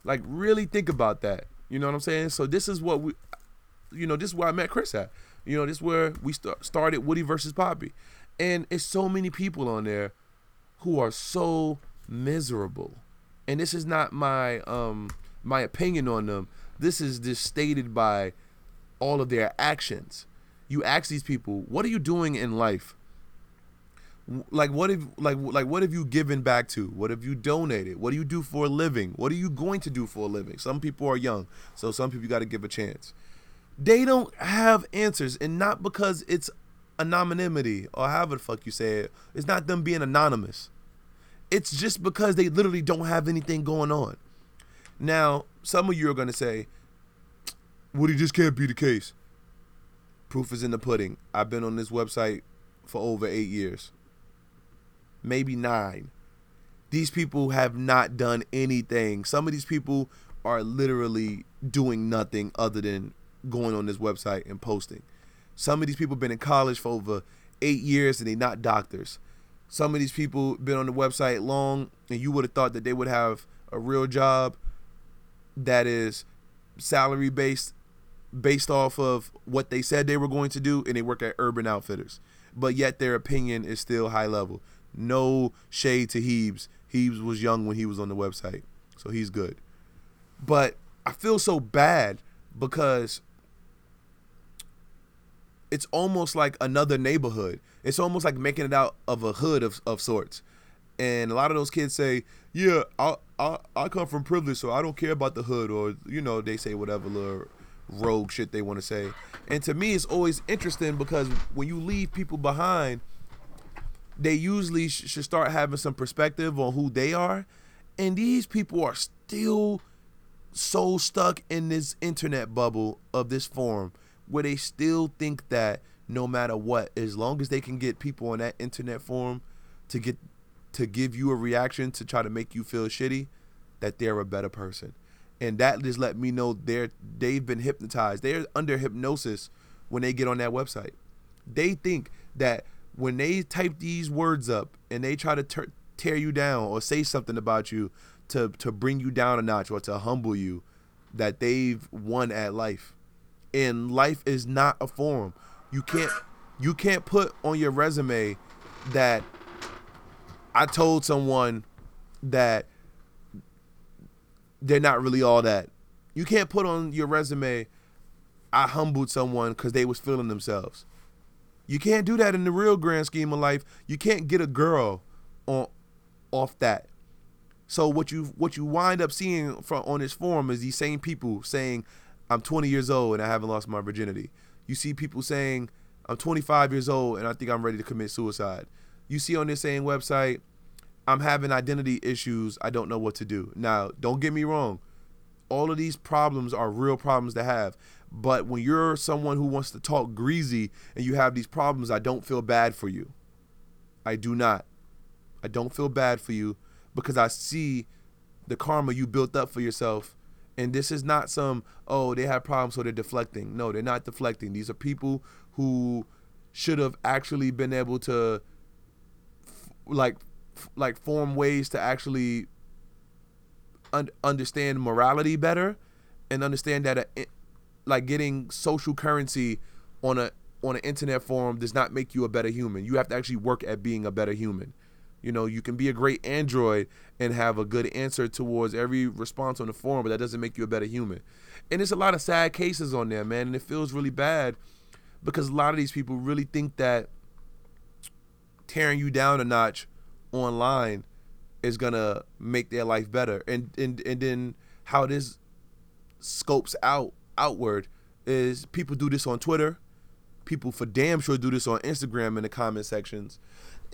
Speaker 1: Like really think about that. You know what I'm saying? So this is what we you know, this is where I met Chris at. You know, this is where we st- started Woody versus Poppy. And it's so many people on there who are so miserable. And this is not my um my opinion on them. This is just stated by all of their actions. You ask these people, "What are you doing in life?" like what have like like what have you given back to what have you donated what do you do for a living what are you going to do for a living some people are young so some people you got to give a chance they don't have answers and not because it's anonymity or however the fuck you say it it's not them being anonymous it's just because they literally don't have anything going on now some of you are to say woody just can't be the case proof is in the pudding i've been on this website for over eight years maybe nine. These people have not done anything. Some of these people are literally doing nothing other than going on this website and posting. Some of these people been in college for over eight years and they're not doctors. Some of these people been on the website long and you would have thought that they would have a real job that is salary based based off of what they said they were going to do and they work at urban outfitters but yet their opinion is still high level no shade to Heebs. Heebs was young when he was on the website, so he's good. But I feel so bad because it's almost like another neighborhood. It's almost like making it out of a hood of, of sorts. And a lot of those kids say, "Yeah, I I I come from privilege, so I don't care about the hood," or you know, they say whatever little rogue shit they want to say. And to me, it's always interesting because when you leave people behind they usually sh- should start having some perspective on who they are. And these people are still so stuck in this internet bubble of this forum where they still think that no matter what, as long as they can get people on that internet forum to get to give you a reaction to try to make you feel shitty, that they're a better person. And that just let me know they're they've been hypnotized. They're under hypnosis when they get on that website. They think that when they type these words up and they try to ter- tear you down or say something about you to to bring you down a notch or to humble you, that they've won at life. And life is not a forum. You can't you can't put on your resume that I told someone that they're not really all that. You can't put on your resume I humbled someone because they was feeling themselves. You can't do that in the real grand scheme of life. You can't get a girl on off that. So what you what you wind up seeing from on this forum is these same people saying, "I'm 20 years old and I haven't lost my virginity." You see people saying, "I'm 25 years old and I think I'm ready to commit suicide." You see on this same website, "I'm having identity issues. I don't know what to do." Now, don't get me wrong. All of these problems are real problems to have. But when you're someone who wants to talk greasy and you have these problems, I don't feel bad for you. I do not. I don't feel bad for you because I see the karma you built up for yourself. And this is not some, oh, they have problems, so they're deflecting. No, they're not deflecting. These are people who should have actually been able to, like, like form ways to actually un- understand morality better and understand that a, like getting social currency on a on an internet forum does not make you a better human. You have to actually work at being a better human. You know, you can be a great android and have a good answer towards every response on the forum, but that doesn't make you a better human. And there's a lot of sad cases on there, man, and it feels really bad because a lot of these people really think that tearing you down a notch online is gonna make their life better. And and and then how this scopes out outward is people do this on Twitter. People for damn sure do this on Instagram in the comment sections.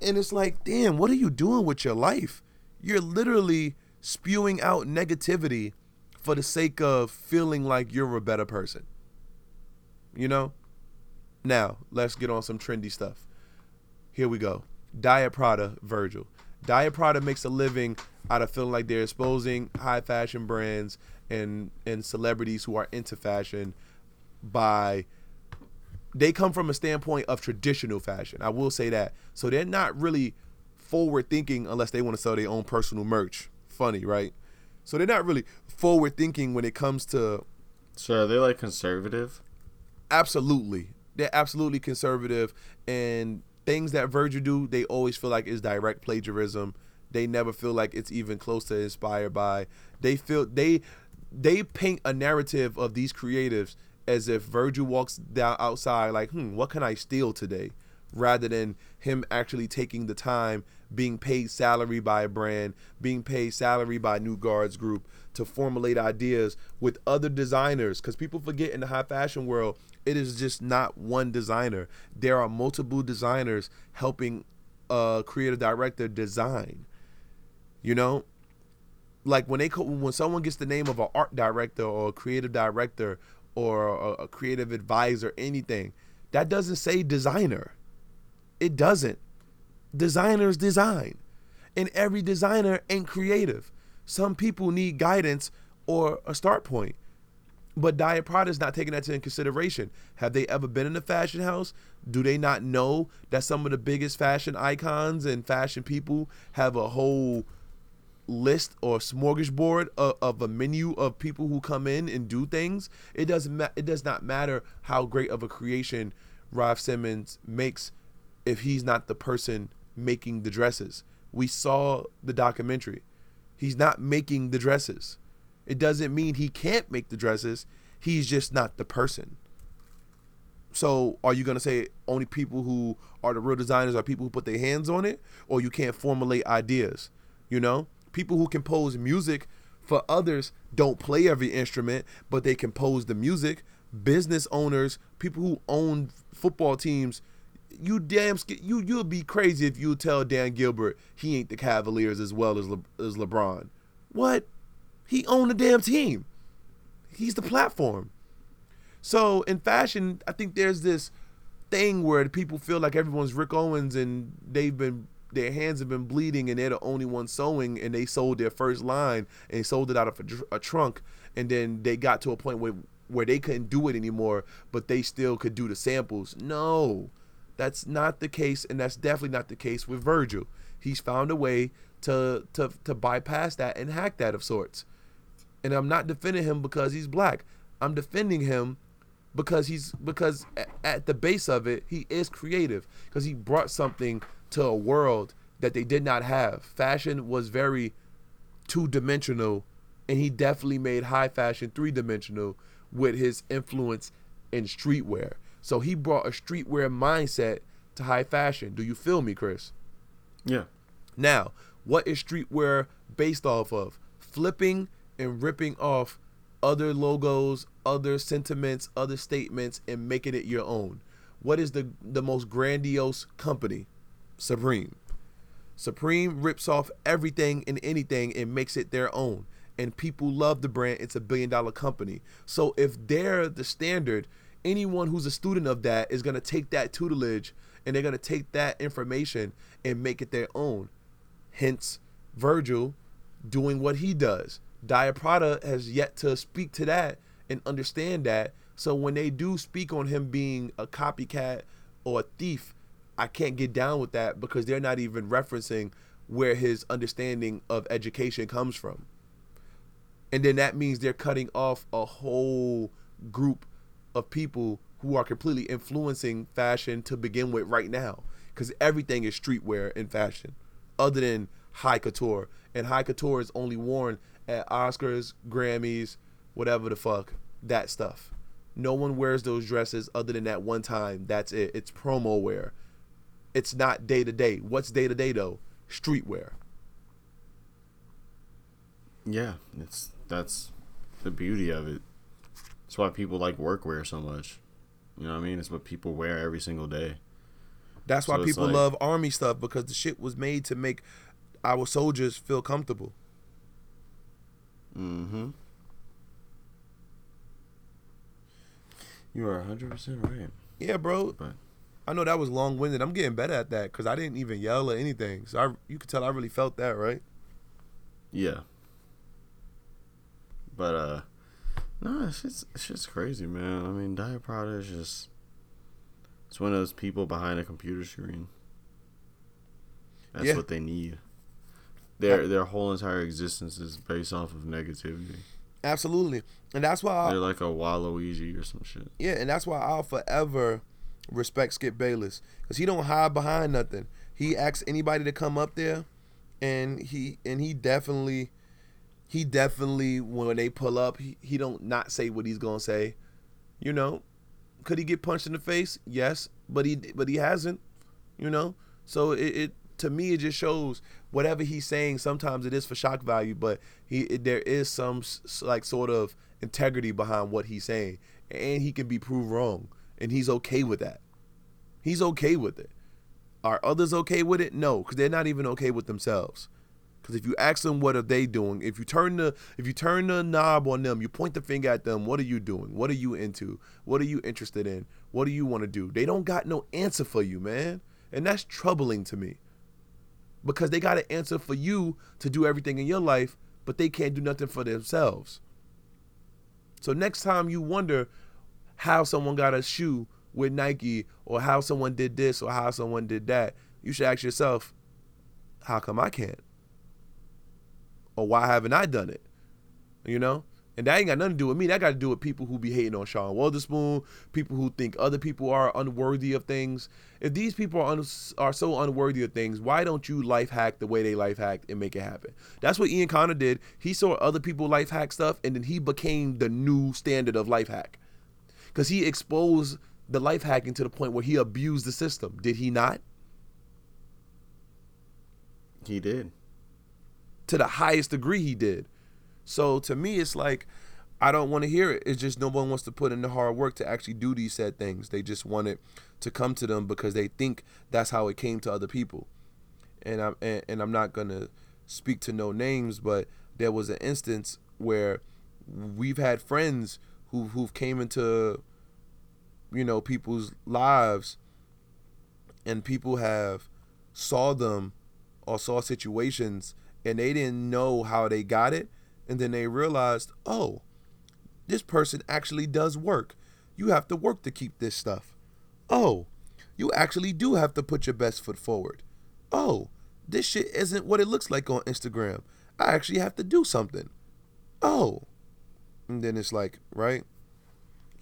Speaker 1: And it's like, damn, what are you doing with your life? You're literally spewing out negativity for the sake of feeling like you're a better person. You know? Now, let's get on some trendy stuff. Here we go. Diet Prada, Virgil. Diet Prada makes a living out of feeling like they're exposing high fashion brands and and celebrities who are into fashion by they come from a standpoint of traditional fashion. I will say that. So they're not really forward thinking unless they want to sell their own personal merch. Funny, right? So they're not really forward thinking when it comes to
Speaker 2: So are they like conservative?
Speaker 1: absolutely. They're absolutely conservative and things that Virgil do, they always feel like is direct plagiarism. They never feel like it's even close to inspired by. They feel they they paint a narrative of these creatives as if Virgil walks down outside like, hmm, what can I steal today? Rather than him actually taking the time, being paid salary by a brand, being paid salary by New Guards Group to formulate ideas with other designers. Because people forget in the high fashion world, it is just not one designer. There are multiple designers helping a creative director design. You know, like when they co- when someone gets the name of an art director or a creative director or a, a creative advisor, anything that doesn't say designer. It doesn't. Designers design, and every designer ain't creative. Some people need guidance or a start point. But Diet Prada is not taking that into consideration. Have they ever been in a fashion house? Do they not know that some of the biggest fashion icons and fashion people have a whole list or smorgasbord of, of a menu of people who come in and do things? It doesn't ma- it does not matter how great of a creation Raf Simons makes if he's not the person making the dresses. We saw the documentary. He's not making the dresses. It doesn't mean he can't make the dresses. He's just not the person. So, are you going to say only people who are the real designers are people who put their hands on it or you can't formulate ideas, you know? People who compose music for others don't play every instrument, but they compose the music. Business owners, people who own football teams, you damn you you'll be crazy if you tell Dan Gilbert he ain't the Cavaliers as well as Le- as LeBron. What? He owned the damn team. He's the platform. So in fashion, I think there's this thing where people feel like everyone's Rick Owens and they've been their hands have been bleeding and they're the only one sewing and they sold their first line and sold it out of a, a trunk and then they got to a point where where they couldn't do it anymore but they still could do the samples. No. That's not the case and that's definitely not the case with Virgil. He's found a way to to to bypass that and hack that of sorts. And I'm not defending him because he's black. I'm defending him because he's because at the base of it he is creative because he brought something to a world that they did not have fashion was very two-dimensional and he definitely made high fashion three-dimensional with his influence in streetwear so he brought a streetwear mindset to high fashion do you feel me chris
Speaker 2: Yeah.
Speaker 1: now what is streetwear based off of flipping and ripping off other logos, other sentiments, other statements, and making it your own. What is the the most grandiose company? Supreme. Supreme rips off everything and anything and makes it their own. And people love the brand. It's a billion dollar company. So if they're the standard, anyone who's a student of that is gonna take that tutelage and they're gonna take that information and make it their own. Hence, Virgil doing what he does. Diet Prada has yet to speak to that and understand that. So when they do speak on him being a copycat or a thief, I can't get down with that because they're not even referencing where his understanding of education comes from. And then that means they're cutting off a whole group of people who are completely influencing fashion to begin with right now because everything is streetwear in fashion other than high couture and high couture is only worn at Oscars, Grammys, whatever the fuck, that stuff. No one wears those dresses other than that one time. That's it. It's promo wear. It's not day to day. What's day to day though? Streetwear.
Speaker 2: Yeah, it's that's the beauty of it. That's why people like workwear so much. You know what I mean? It's what people wear every single day.
Speaker 1: That's why
Speaker 2: So it's
Speaker 1: people
Speaker 2: like-
Speaker 1: love army stuff because the shit was made to make our soldiers feel comfortable.
Speaker 2: Mm-hmm. You are 100% right.
Speaker 1: Yeah, bro.
Speaker 2: But
Speaker 1: I know that was long winded. I'm getting better at that because I didn't even yell or anything. So I, you could tell I really felt that, right?
Speaker 2: Yeah. But uh, no, it's just it's just crazy, man. I mean, Diet Prada is just it's one of those people behind a computer screen. That's
Speaker 1: Yeah.
Speaker 2: what they need. Their their whole entire existence is based off of negativity.
Speaker 1: Absolutely, and that's why. I,
Speaker 2: They're like a Waluigi or some shit.
Speaker 1: Yeah, and that's why I'll forever respect Skip Bayless because he don't hide behind nothing. He asks anybody to come up there, and he and he definitely, he definitely when they pull up, he, he don't not say what he's gonna say. You know, could he get punched in the face? Yes, but he but he hasn't. You know, so it, it to me it just shows whatever he's saying. Sometimes it is for shock value, but he it, there is some like sort of integrity behind what he's saying, and he can be proved wrong, and he's okay with that. He's okay with it. Are others okay with it? No, because they're not even okay with themselves. Because if you ask them what are they doing, if you turn the if you turn the knob on them, you point the finger at them. What are you doing? What are you into? What are you interested in? What do you want to do? They don't got no answer for you, man, and that's troubling to me. Because they got an answer for you to do everything in your life, but they can't do nothing for themselves. So next time you wonder how someone got a shoe with Nike or how someone did this or how someone did that, you should ask yourself, how come I can't? Or why haven't I done it? You know? And that ain't got nothing to do with me. That got to do with people who be hating on Sean Wotherspoon, people who think other people are unworthy of things. If these people are, un- are so unworthy of things, why don't you life hack the way they life hacked and make it happen? That's what Ian Connor did. He saw other people life hack stuff, and then he became the new standard of life hack. Because he exposed the life hacking to the point where he abused the system. Did he not?
Speaker 2: He did.
Speaker 1: to the highest degree he did. So to me, it's like I don't want to hear it. It's just no one wants to put in the hard work to actually do these said things. They just want it to come to them because they think that's how it came to other people. And I'm and, and I'm not gonna speak to no names, but there was an instance where we've had friends who who've came into you know people's lives and people have saw them or saw situations and they didn't know how they got it and then they realized oh this person actually does work. You have to work to keep this stuff. Oh you actually do have to put your best foot forward. Oh this shit isn't what it looks like on instagram. I actually have to do something. Oh. And then it's like right?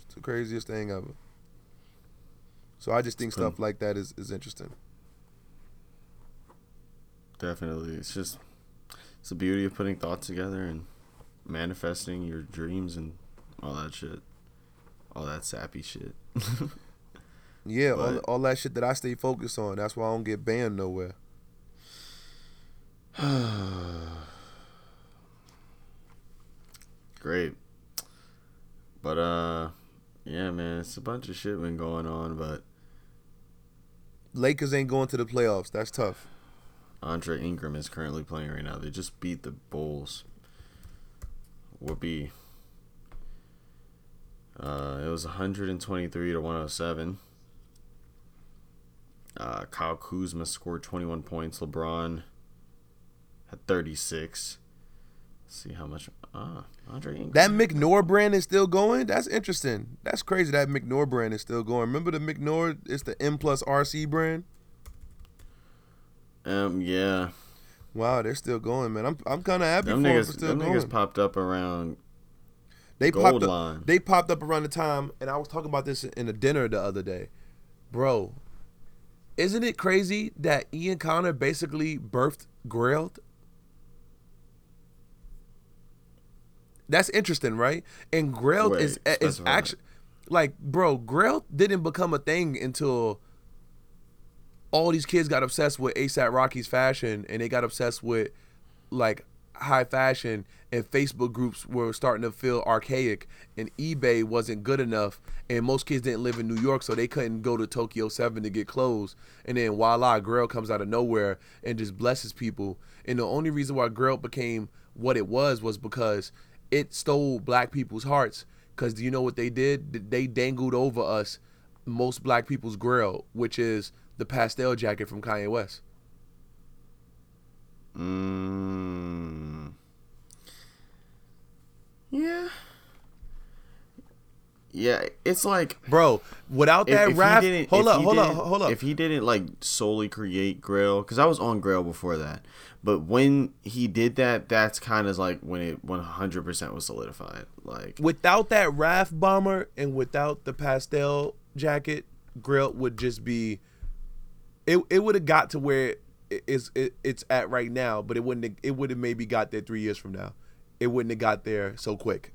Speaker 1: It's the craziest thing ever so i just think stuff like that is, is interesting
Speaker 2: Definitely. It's just it's the beauty of putting thoughts together and manifesting your dreams and all that shit. All that sappy shit.
Speaker 1: Yeah, all, all that shit that I stay focused on. That's why I don't get banned nowhere.
Speaker 2: Great. But uh yeah, man, it's a bunch of shit been going on, but
Speaker 1: Lakers ain't going to the playoffs. That's tough.
Speaker 2: Andre Ingram is currently playing right now. They just beat the Bulls. Whoopee. Uh, it was 123 to 107. Uh, Kyle Kuzma scored 21 points. LeBron had 36. See how much. Ah, Andre Ingram.
Speaker 1: That McNor brand is still going. That's interesting. That's crazy. That McNor brand is still going. Remember the McNor? It's the M plus RC brand.
Speaker 2: um, yeah.
Speaker 1: Wow, they're still going, man. I'm I'm kind of happy
Speaker 2: Them
Speaker 1: for them
Speaker 2: niggas,
Speaker 1: for still
Speaker 2: them
Speaker 1: going.
Speaker 2: niggas popped up around
Speaker 1: they popped up.
Speaker 2: line.
Speaker 1: They popped up around the time, and I was talking about this in a dinner the other day, bro. Isn't it crazy that Ian Connor basically birthed Grailed? That's interesting, right? And Grailed
Speaker 2: Wait,
Speaker 1: is is actually like, bro, Grailed didn't become a thing until all these kids got obsessed with ASAP Rocky's fashion and they got obsessed with like high fashion and Facebook groups were starting to feel archaic and eBay wasn't good enough and most kids didn't live in New York so they couldn't go to Tokyo 7 to get clothes. And then voila Grail comes out of nowhere and just blesses people. And the only reason why Grail became what it was was because it stole black people's hearts cuz do you know what they did they dangled over us most black people's grill, which is the pastel jacket from Kanye West.
Speaker 2: Mm. Yeah. Yeah, it's like
Speaker 1: Bro, without
Speaker 2: if,
Speaker 1: that
Speaker 2: if he
Speaker 1: rap, hold up, hold up, hold up.
Speaker 2: If he didn't like solely create Grail, because I was on Grail before that, but when he did that, that's kind of like when it one hundred percent was solidified. Like
Speaker 1: without that RAF bomber and without the pastel jacket, grill would just be. It it would have got to where it is it, it's at right now, but it wouldn't. It would have maybe got there three years from now. It wouldn't have got there so quick.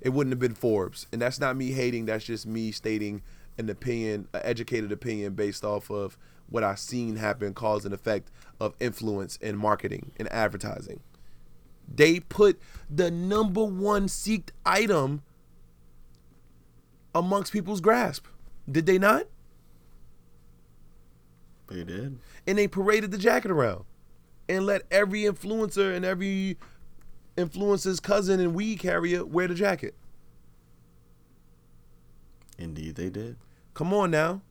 Speaker 1: It wouldn't have been Forbes, and that's not me hating. That's just me stating an opinion, an educated opinion based off of what I've seen happen, cause and effect of influence in marketing and advertising. They put the number one seeked item amongst people's grasp. Did they not?
Speaker 2: they did.
Speaker 1: And they paraded the jacket around and let every influencer and every influencer's cousin and weed carrier wear the jacket.
Speaker 2: Indeed, they did.
Speaker 1: Come on now.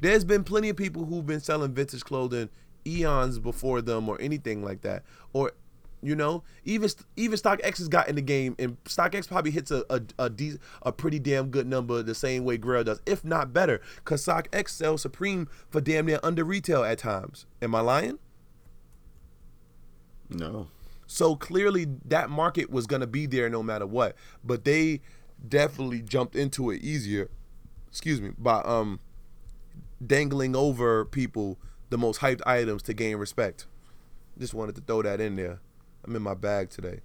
Speaker 1: There's been plenty of people who've been selling vintage clothing eons before them or anything like that. Or you know, even even StockX has got in the game, and StockX probably hits a a a, de- a pretty damn good number the same way Grail does, if not better. Cause StockX sells Supreme for damn near under retail at times. Am I lying?
Speaker 2: No.
Speaker 1: So clearly that market was gonna be there no matter what. But they definitely jumped into it easier. Excuse me, by um dangling over people the most hyped items to gain respect. Just wanted to throw that in there. I'm in my bag today.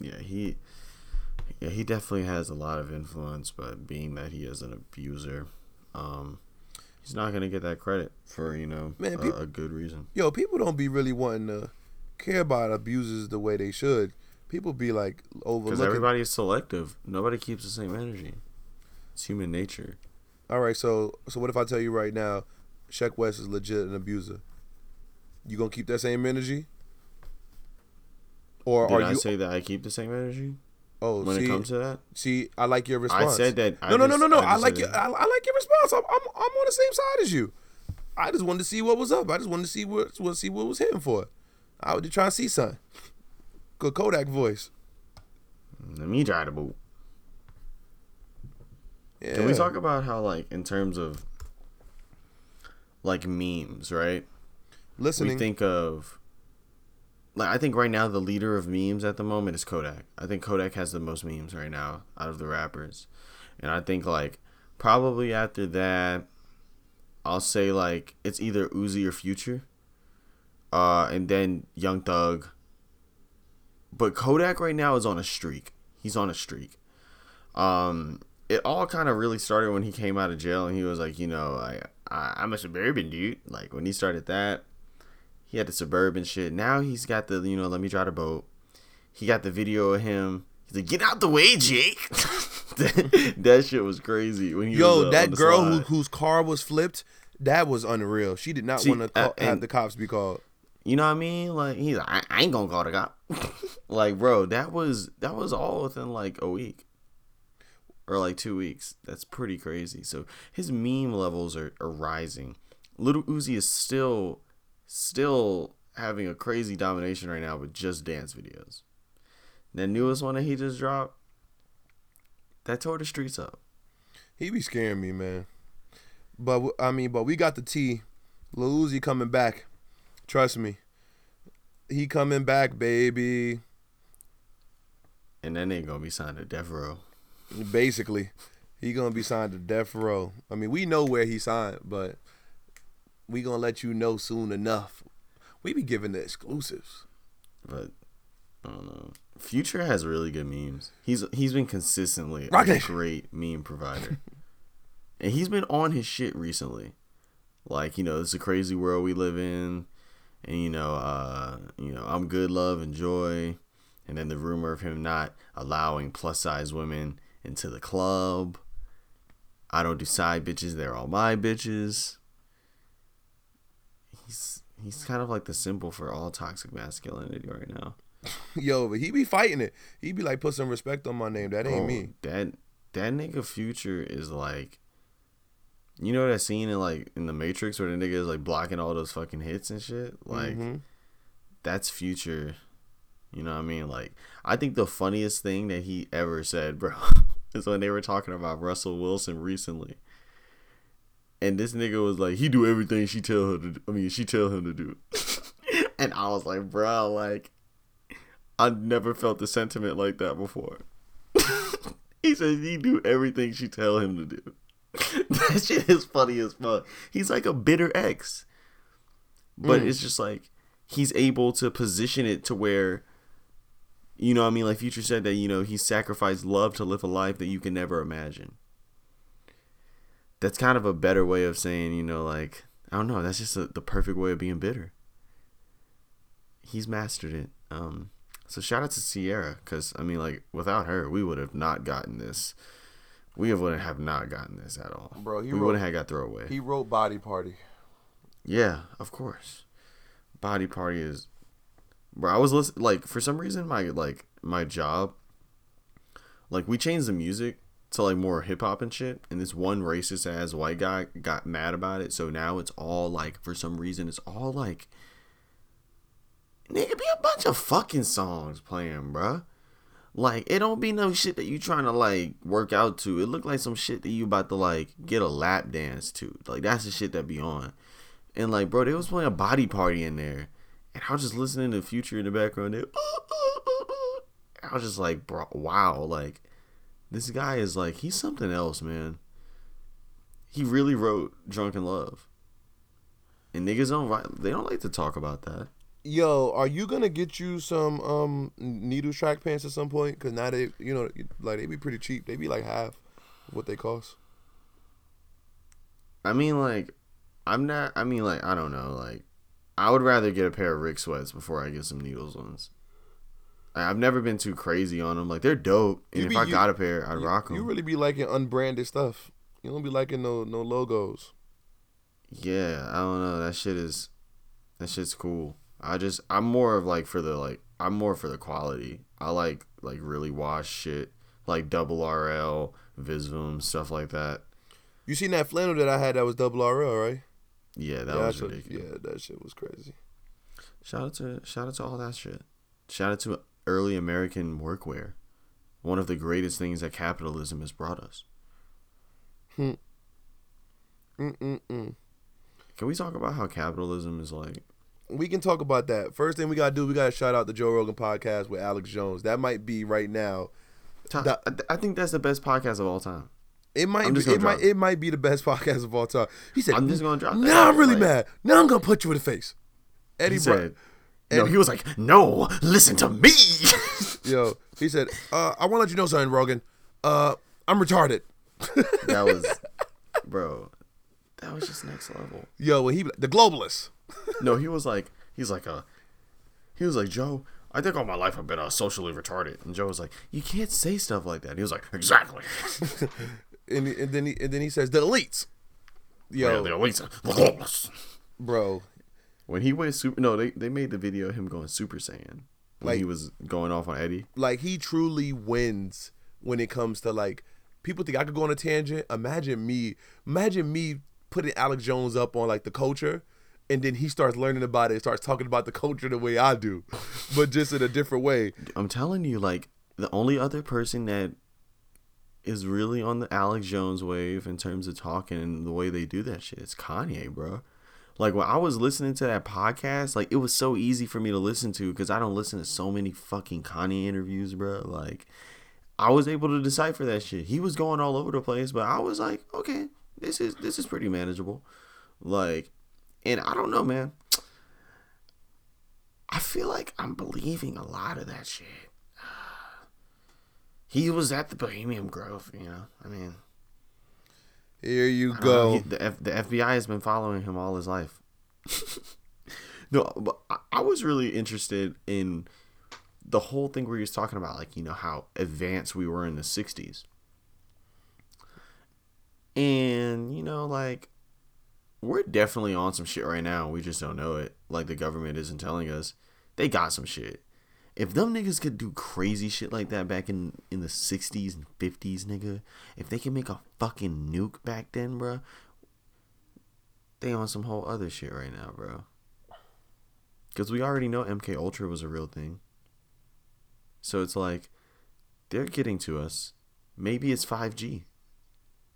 Speaker 2: Yeah, he. Yeah, he definitely has a lot of influence, but being that he is an abuser, um, he's not gonna get that credit for you know
Speaker 1: Man,
Speaker 2: a, a good reason.
Speaker 1: Yo, people don't be really wanting to care about abusers the way they should. People be like
Speaker 2: Because
Speaker 1: overlooking.
Speaker 2: everybody is selective. Nobody keeps the same energy. It's human nature.
Speaker 1: All right, so so what if I tell you right now, Sheck Wes is legit an abuser? You gonna keep that same energy? Or are you?
Speaker 2: Did
Speaker 1: are
Speaker 2: I
Speaker 1: you?
Speaker 2: say that I keep the same energy
Speaker 1: oh,
Speaker 2: when
Speaker 1: see,
Speaker 2: it comes to that?
Speaker 1: see, I like your response.
Speaker 2: I said that. I
Speaker 1: no, no,
Speaker 2: just-
Speaker 1: no, no, no.
Speaker 2: I
Speaker 1: I, like your. I, I like your response. I'm, I'm, I'm on the same side as you. I just wanted to see what was up. I just wanted to see what, what see what was hitting for. I was just trying to see something. Good Kodak voice.
Speaker 2: Let me try to boot.
Speaker 1: Yeah.
Speaker 2: Can we talk about how, like, in terms of like memes, right?
Speaker 1: Listening.
Speaker 2: We think of like I think right now the leader of memes at the moment is Kodak. I think Kodak has the most memes right now out of the rappers, and I think like probably after that, I'll say like it's either Uzi or Future, uh, and then Young Thug. But Kodak right now is on a streak. He's on a streak. Um, it all kind of really started when he came out of jail and he was like, you know, I, I I'm a suburban dude. Like when he started that, he had the suburban shit. Now he's got the, you know, let me try to boat. He got the video of him. He's like, get out the way, Jake. that, that shit was crazy. When he
Speaker 1: Yo,
Speaker 2: was, uh,
Speaker 1: that girl who, whose car was flipped, that was unreal. She did not want to
Speaker 2: uh,
Speaker 1: have the cops be called.
Speaker 2: You know what I mean? Like he's like, I, I ain't gonna call the cop. like, bro, that was that was all within like a week. Or like two weeks. That's pretty crazy. So his meme levels are, are rising. Little Uzi is still still having a crazy domination right now with just dance videos. The newest one that he just dropped, that tore the streets up.
Speaker 1: He be scaring me, man. But I mean, but we got the T. Lil Uzi coming back. Trust me. He coming back, baby.
Speaker 2: And then they gonna be signed to Row.
Speaker 1: Basically, he gonna be signed to Death Row. I mean, we know where he signed, but we gonna let you know soon enough. We be giving the exclusives.
Speaker 2: but I don't know. Future has really good memes. He's he's been consistently a great meme provider, and he's been on his shit recently. Like you know, it's a crazy world we live in, and you know, uh, you know, I'm good, love, and joy, and then the rumor of him not allowing plus size women into the club. I don't do side bitches; they're all my bitches. He's he's kind of like the symbol for all toxic masculinity right now.
Speaker 1: Yo, but he be fighting it. He be like, put some respect on my name. That ain't
Speaker 2: Oh,
Speaker 1: me.
Speaker 2: That that nigga Future is like, you know that scene in like in the Matrix where the nigga is like blocking all those fucking hits and shit. Like,
Speaker 1: Mhm.
Speaker 2: that's Future. You know what I mean? Like, I think the funniest thing that he ever said, bro, is when they were talking about Russell Wilson recently. And this nigga was like, he do everything she tell her to. Do. I mean, she tell him to do. and I was like, bro, like, I never felt the sentiment like that before. he says he do everything she tell him to do. that shit is funny as fuck. He's like a bitter ex, but
Speaker 1: Mm.
Speaker 2: it's just like he's able to position it to where, you know, what I mean, like Future said that you know he sacrificed love to live a life that you can never imagine. That's kind of a better way of saying, you know, like I don't know. That's just a, the perfect way of being bitter. He's mastered it. Um, so shout out to Ciara, because I mean, like without her, we would have not gotten this. We would have not gotten this at all.
Speaker 1: Bro, he
Speaker 2: we
Speaker 1: wrote-
Speaker 2: wouldn't have got throwaway.
Speaker 1: He wrote Body Party.
Speaker 2: Yeah, of course. Body party is, bro. I was listening. Like for some reason, my like my job, like we changed the music to like more hip hop and shit. And this one racist ass white guy got mad about it. So now it's all like for some reason it's all like, nigga, be a bunch of fucking songs playing, bruh. Like it don't be no shit that you trying to like work out to. It look like some shit that you about to like get a lap dance to. Like that's the shit that be on. And like, bro, they was playing a body party in there, and I was just listening to Future in the background. They, I was just like, bro, wow, like this guy is like he's something else, man. He really wrote "Drunken Love," and niggas don't write- they don't like to talk about that.
Speaker 1: Yo, are you gonna get you some um needle track pants at some point? Cause now they, you know, like they be pretty cheap. They be like half what they cost.
Speaker 2: I mean, like, I'm not. I mean, like, I don't know. Like, I would rather get a pair of Rick sweats before I get some needles ones. I've never been too crazy on them. Like, they're dope, and
Speaker 1: You
Speaker 2: if
Speaker 1: be-
Speaker 2: I
Speaker 1: you-
Speaker 2: got a pair, I'd
Speaker 1: You-
Speaker 2: rock them.
Speaker 1: You really be liking unbranded stuff. You don't be liking no no logos.
Speaker 2: Yeah, I don't know. That shit is that shit's cool. I just I'm more of like for the like I'm more for the quality. I like like really wash shit like double RL, Visvim, stuff like that.
Speaker 1: You seen that flannel that I had that was double RL, right?
Speaker 2: Yeah, that
Speaker 1: yeah,
Speaker 2: was ridiculous.
Speaker 1: yeah, that shit was crazy.
Speaker 2: Shout out to shout out to all that shit. Shout out to early American workwear. One of the greatest things that capitalism has brought us.
Speaker 1: Mm mm mm.
Speaker 2: Can we talk about how capitalism is like
Speaker 1: We can talk about that. First thing we gotta do, we gotta shout out the Joe Rogan podcast with Alex Jones. That might be right now.
Speaker 2: top, I I think that's the best podcast of all time.
Speaker 1: It might be, it might
Speaker 2: it.
Speaker 1: it might be the best podcast of all time. He said,
Speaker 2: I'm just gonna drop that.
Speaker 1: Now I'm really
Speaker 2: Like,
Speaker 1: mad. Now I'm gonna put you in the face. Eddie
Speaker 2: said, no, he was like, no, listen to me.
Speaker 1: Yo, he said, uh, I want to let you know something, Rogan. Uh, I'm retarded.
Speaker 2: that was, bro, that was just next level.
Speaker 1: Yo, he the globalist.
Speaker 2: No, he was like, he's like, uh, he was like, Joe, I think all my life I've been uh, socially retarded. And Joe was like, you can't say stuff like that. He was like, exactly.
Speaker 1: And, and then he and then he says the elites. Yo,
Speaker 2: Yeah, the elites,
Speaker 1: bro.
Speaker 2: When he went super, no, they, they made the video of him going Super Saiyan when
Speaker 1: Like-
Speaker 2: he was going off on Eddie.
Speaker 1: Like he truly wins when it comes to like people think I could go on a tangent. Imagine me, imagine me putting Alex Jones up on like the culture, and then he starts learning about it, starts talking about the culture the way I do, but just in a different way.
Speaker 2: I'm telling you, like the only other person that is really on the Alex Jones wave in terms of talking and the way they do that shit It's Kanye, bro. Like when I was listening to that podcast, like it was so easy for me to listen to because I don't listen to so many fucking Kanye interviews, bro. Like I was able to decipher that shit. He was going all over the place, but I was like, okay, this is this is pretty manageable. Like, and I don't know, man. I feel like I'm believing a lot of that shit. He was at the Bohemian Grove, you know. I mean,
Speaker 1: Here you
Speaker 2: know,
Speaker 1: go.
Speaker 2: he- the F, the FBI has been following him all his life. no, but I, I was really interested in the whole thing where he was talking about, like, you know, how advanced we were in the '60s, and you know, like, we're definitely on some shit right now. We just don't know it. Like the government isn't telling us. They got some shit. If them niggas could do crazy shit like that back in in the '60s and '50s, nigga, if they can make a fucking nuke back then, bro, they on some whole other shit right now, bro. Because we already know MK Ultra was a real thing. So it's like they're getting to us. Maybe it's 5G.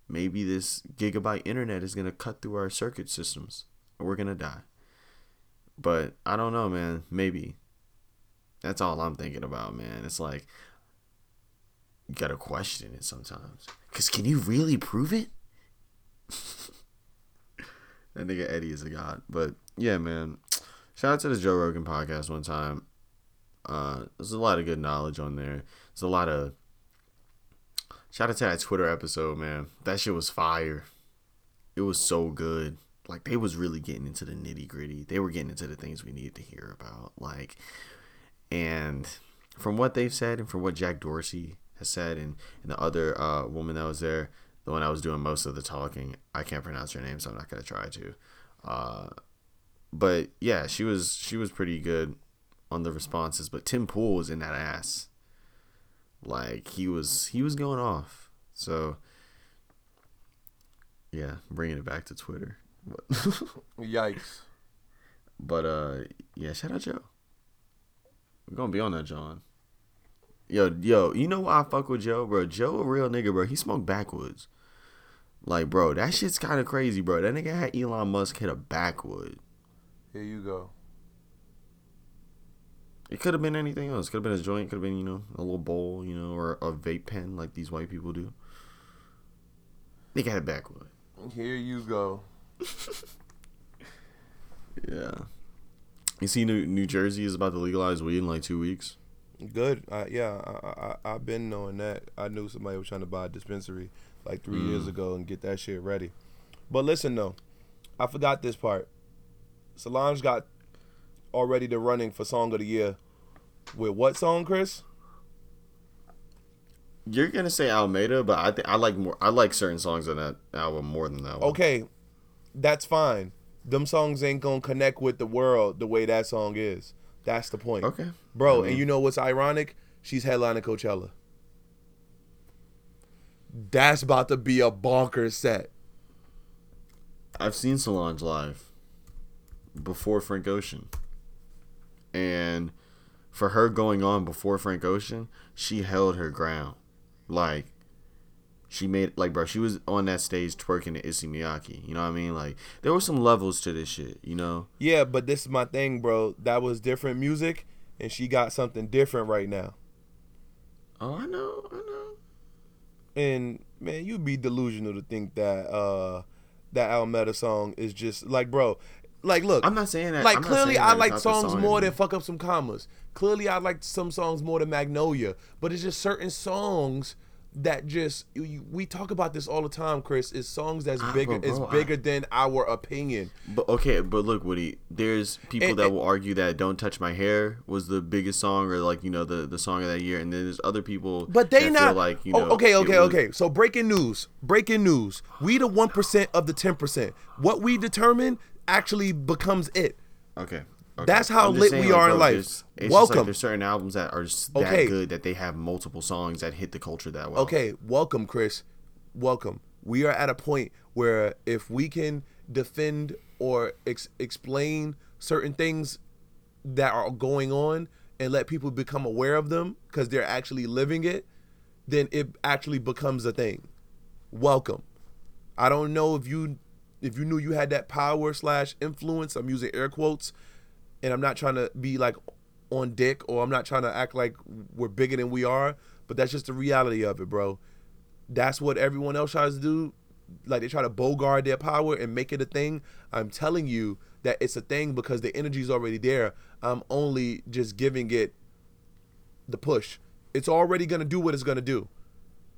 Speaker 2: Maybe this gigabyte internet is gonna cut through our circuit systems. We're gonna die. But I don't know, man. Maybe. That's all I'm thinking about, man. It's like you gotta question it sometimes. Cause can you really prove it? that nigga Eddie is a god. But yeah, man. Shout out to the Joe Rogan podcast one time. Uh, there's a lot of good knowledge on there. There's a lot of shout out to that Twitter episode, man. That shit was fire. It was so good. Like they was really getting into the nitty gritty. They were getting into the things we needed to hear about. Like, and from what they've said and from what Jack Dorsey has said and, and the other uh, woman that was there, the one that was doing most of the talking, I can't pronounce her name, so I'm not gonna try to. Uh, but yeah, she was she was pretty good on the responses. But Tim Pool was in that ass. Like he was he was going off. So yeah, bringing it back to Twitter.
Speaker 1: Yikes.
Speaker 2: But uh, yeah, shout out Joe. We're gonna be on that, John. Yo, yo, you know why I fuck with Joe, bro? Joe a real nigga, bro. He smoked backwoods. Like, bro, that shit's kind of crazy, bro. That nigga had Elon Musk hit a backwood.
Speaker 1: Here you go.
Speaker 2: It could have been anything else. Could have been a joint. Could have been, you know, a little bowl, you know, or a vape pen like these white people do. Nigga had a backwood.
Speaker 1: Here you go.
Speaker 2: Yeah. You see, New New Jersey is about to legalize weed in like two weeks.
Speaker 1: Good. Uh, yeah, I, I I've been knowing that. I knew somebody was trying to buy a dispensary like three years
Speaker 2: Mm.
Speaker 1: ago and get that shit ready. But listen though, I forgot this part. Solange got already the running for song of the year. With what song, Chris?
Speaker 2: You're gonna say Almeda, but I think I like more. I like certain songs on that album more than that one.
Speaker 1: Okay, that's fine. Them songs ain't gonna connect with the world the way that song is. That's the point.
Speaker 2: Okay.
Speaker 1: Bro,
Speaker 2: I mean-
Speaker 1: and you know what's ironic? She's headlining Coachella. That's about to be a bonkers set.
Speaker 2: I've seen Solange live before Frank Ocean, and for her going on before Frank Ocean, she held her ground. Like she made like bro, she was on that stage twerking to Issey Miyake. You know what I mean? Like there were some levels to this shit. You know?
Speaker 1: Yeah, but this is my thing, bro. That was different music, and she got something different right now.
Speaker 2: Oh, I know, I know.
Speaker 1: And man, you'd be delusional to think that uh that Almeda song is just like, bro. Like, look,
Speaker 2: I'm not saying that.
Speaker 1: like
Speaker 2: I'm
Speaker 1: clearly
Speaker 2: saying
Speaker 1: I like
Speaker 2: it's not the
Speaker 1: songs
Speaker 2: song
Speaker 1: more than fuck up some commas. Clearly I like some songs more than Magnolia, but it's just certain songs that just you- we talk about this all the time, Chris. Is songs that's
Speaker 2: Ah,
Speaker 1: bigger is
Speaker 2: bro, I-
Speaker 1: bigger than our opinion.
Speaker 2: But okay, but look, Woody. There's people
Speaker 1: And-
Speaker 2: that
Speaker 1: and-
Speaker 2: will argue that "Don't Touch My Hair" was the biggest song, or like you know the the song of that year, and then there's other people.
Speaker 1: But they
Speaker 2: that
Speaker 1: not
Speaker 2: feel like you
Speaker 1: Oh,
Speaker 2: know.
Speaker 1: okay, okay,
Speaker 2: was-
Speaker 1: okay. So breaking news, breaking news. We the one percent of the ten percent. What we determine actually becomes it.
Speaker 2: Okay. Okay.
Speaker 1: That's how lit
Speaker 2: saying,
Speaker 1: we are in life.
Speaker 2: there's- It's Just
Speaker 1: Welcome.
Speaker 2: like there's certain albums that are just that
Speaker 1: Okay.
Speaker 2: good that they have multiple songs that hit the culture that well.
Speaker 1: Okay, welcome, Chris. Welcome. We are at a point where if we can defend or ex- explain certain things that are going on and let people become aware of them because they're actually living it, then it actually becomes a thing. Welcome. I don't know if you if you knew you had that power slash influence. I'm using air quotes, and I'm not trying to be like on dick or I'm not trying to act like we're bigger than we are, but that's just the reality of it, bro. That's what everyone else tries to do. Like they try to bogard their power and make it a thing. I'm telling you that it's a thing because the energy's already there. I'm only just giving it the push. It's already gonna do what it's gonna do.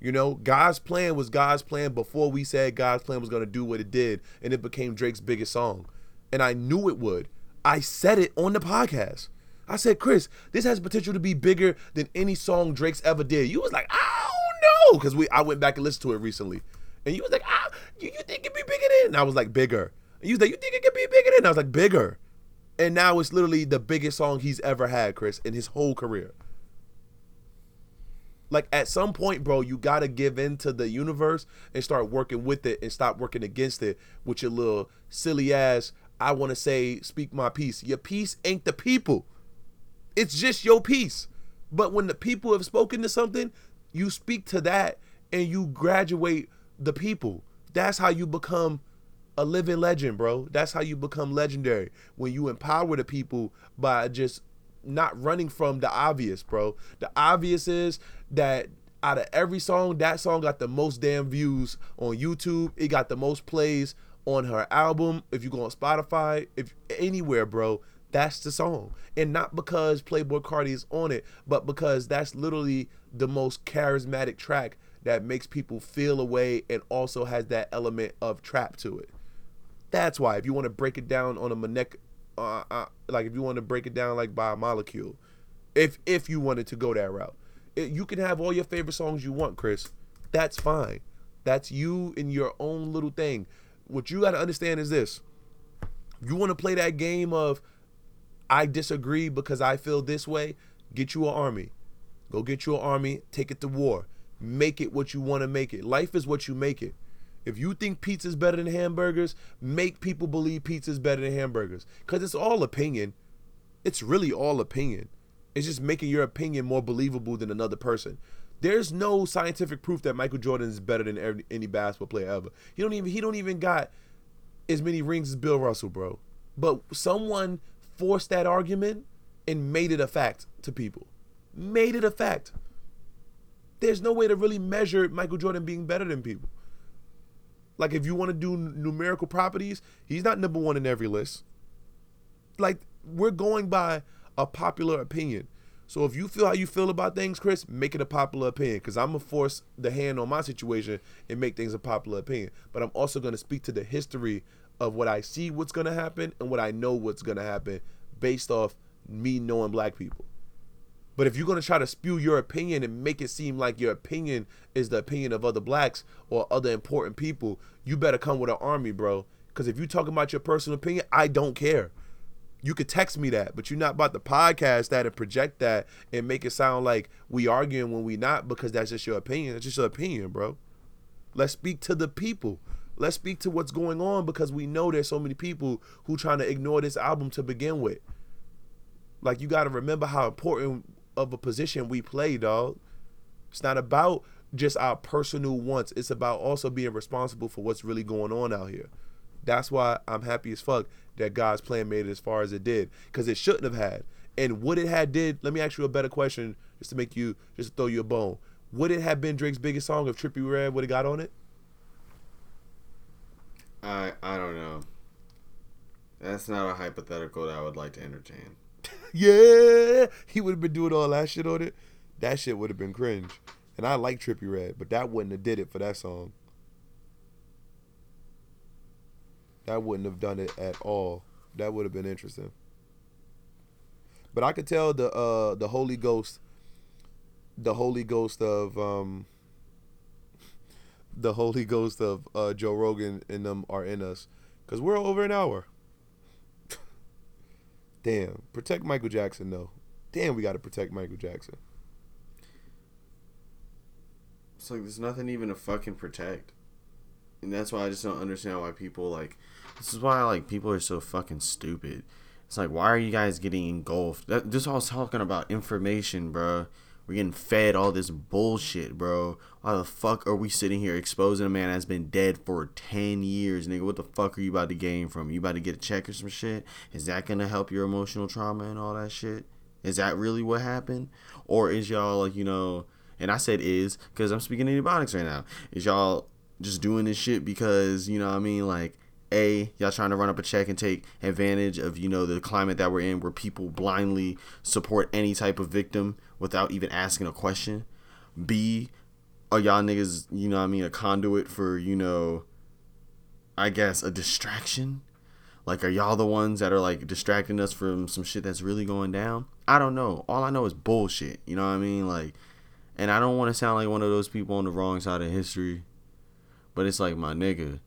Speaker 1: You know, God's plan was God's plan before we said God's plan was gonna do what it did, and it became Drake's biggest song. And I knew it would. I said it on the podcast. I said, Chris, this has potential to be bigger than any song Drake's ever did. You was like, I don't know, because we I went back and listened to it recently, and you was like, ah, you, you think it'd be bigger than? And I was like, bigger. And you was like, you think it could be bigger than? And I was like, bigger. And now it's literally the biggest song he's ever had, Chris, in his whole career. Like at some point, bro, you gotta give in to the universe and start working with it and stop working against it with your little silly ass. I want to say, speak my piece. Your piece ain't the people. It's just your piece. But when the people have spoken to something, you speak to that and you graduate the people. That's how you become a living legend, bro. That's how you become legendary. When you empower the people by just not running from the obvious, bro. The obvious is that out of every song, that song got the most damn views on YouTube. It got the most plays on her album. If you go on Spotify, if anywhere, bro, that's the song. And not because Playboi Carti is on it, but because that's literally the most charismatic track that makes people feel a way and also has that element of trap to it. That's why if you want to break it down on a monek, uh, uh, like if you want to break it down like by a molecule, if if you wanted to go that route, it, you can have all your favorite songs you want, Chris. That's fine. That's you in your own little thing. What you got to understand is this: you want to play that game of I disagree because I feel this way. Get you an army. Go get you an army. Take it to war. Make it what you want to make it. Life is what you make it. If you think pizza's better than hamburgers, make people believe pizza's better than hamburgers. Because it's all opinion. It's really all opinion. It's just making your opinion more believable than another person. There's no scientific proof that Michael Jordan is better than any basketball player ever. He don't even he don't even got as many rings as Bill Russell, bro. But someone forced that argument and made it a fact to people. Made it a fact. There's no way to really measure Michael Jordan being better than people. Like if you want to do numerical properties, he's not number one in every list. Like we're going by a popular opinion. So if you feel how you feel about things, Chris, make it a popular opinion. Because I'm gonna force the hand on my situation and make things a popular opinion. But I'm also gonna speak to the history of what I see what's gonna happen and what I know what's gonna happen based off me knowing black people. But if you're gonna try to spew your opinion and make it seem like your opinion is the opinion of other blacks or other important people, you better come with an army, bro. Because if you're talking about your personal opinion, I don't care. You could text me that, but you're not about to podcast that and project that and make it sound like we arguing when we not because that's just your opinion. It's just your opinion, bro. Let's speak to the people. Let's speak to what's going on because we know there's so many people who trying to ignore this album to begin with. Like you got to remember how important of a position we play, dog. It's not about just our personal wants. It's about also being responsible for what's really going on out here. That's why I'm happy as fuck that God's plan made it as far as it did, because it shouldn't have had. And would it had did? Let me ask you a better question, just to make you, just to throw you a bone. Would it have been Drake's biggest song if Trippie Redd would have got on it?
Speaker 2: I I don't know. That's not a hypothetical that I would like to entertain.
Speaker 1: yeah, he would have been doing all that shit on it. That shit would have been cringe. And I like Trippie Redd, but that wouldn't have did it for that song. That wouldn't have done it at all. That would have been interesting. But I could tell the uh the Holy Ghost the Holy Ghost of um the Holy Ghost of uh Joe Rogan and them are in us. Cause we're over an hour. Damn. Protect Michael Jackson though. Damn, we gotta protect Michael Jackson.
Speaker 2: It's like there's nothing even to fucking protect. And that's why I just don't understand why people like this is why like people are so fucking stupid. It's like why are you guys getting engulfed? That this all talking about information, bro. We're getting fed all this bullshit, bro. Why the fuck are we sitting here exposing a man that's been dead for 10 years, nigga? What the fuck are you about to gain from? You about to get a check or some shit? Is that gonna help your emotional trauma and all that shit? Is that really what happened? Or is y'all like, you know, and I said is because I'm speaking antibiotics right now. Is y'all just doing this shit because, you know what I mean? Like, a, y'all trying to run up a check and take advantage of, you know, the climate that we're in where people blindly support any type of victim without even asking a question. B, are y'all niggas, you know I mean, a conduit for, you know, I guess a distraction? Like, are y'all the ones that are like distracting us from some shit that's really going down? I don't know. All I know is bullshit. You know what I mean? Like, and I don't want to sound like one of those people on the wrong side of history, but it's like, my nigga,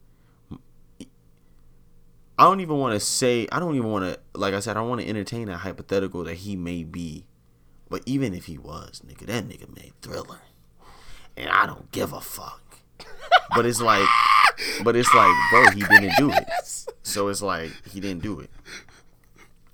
Speaker 2: I don't even want to say. I don't even want to. Like I said, I don't want to entertain a hypothetical that he may be. But even if he was, nigga, that nigga made Thriller, and I don't give a fuck. but it's like, but it's like, bro, he didn't do it. So it's like he didn't do it.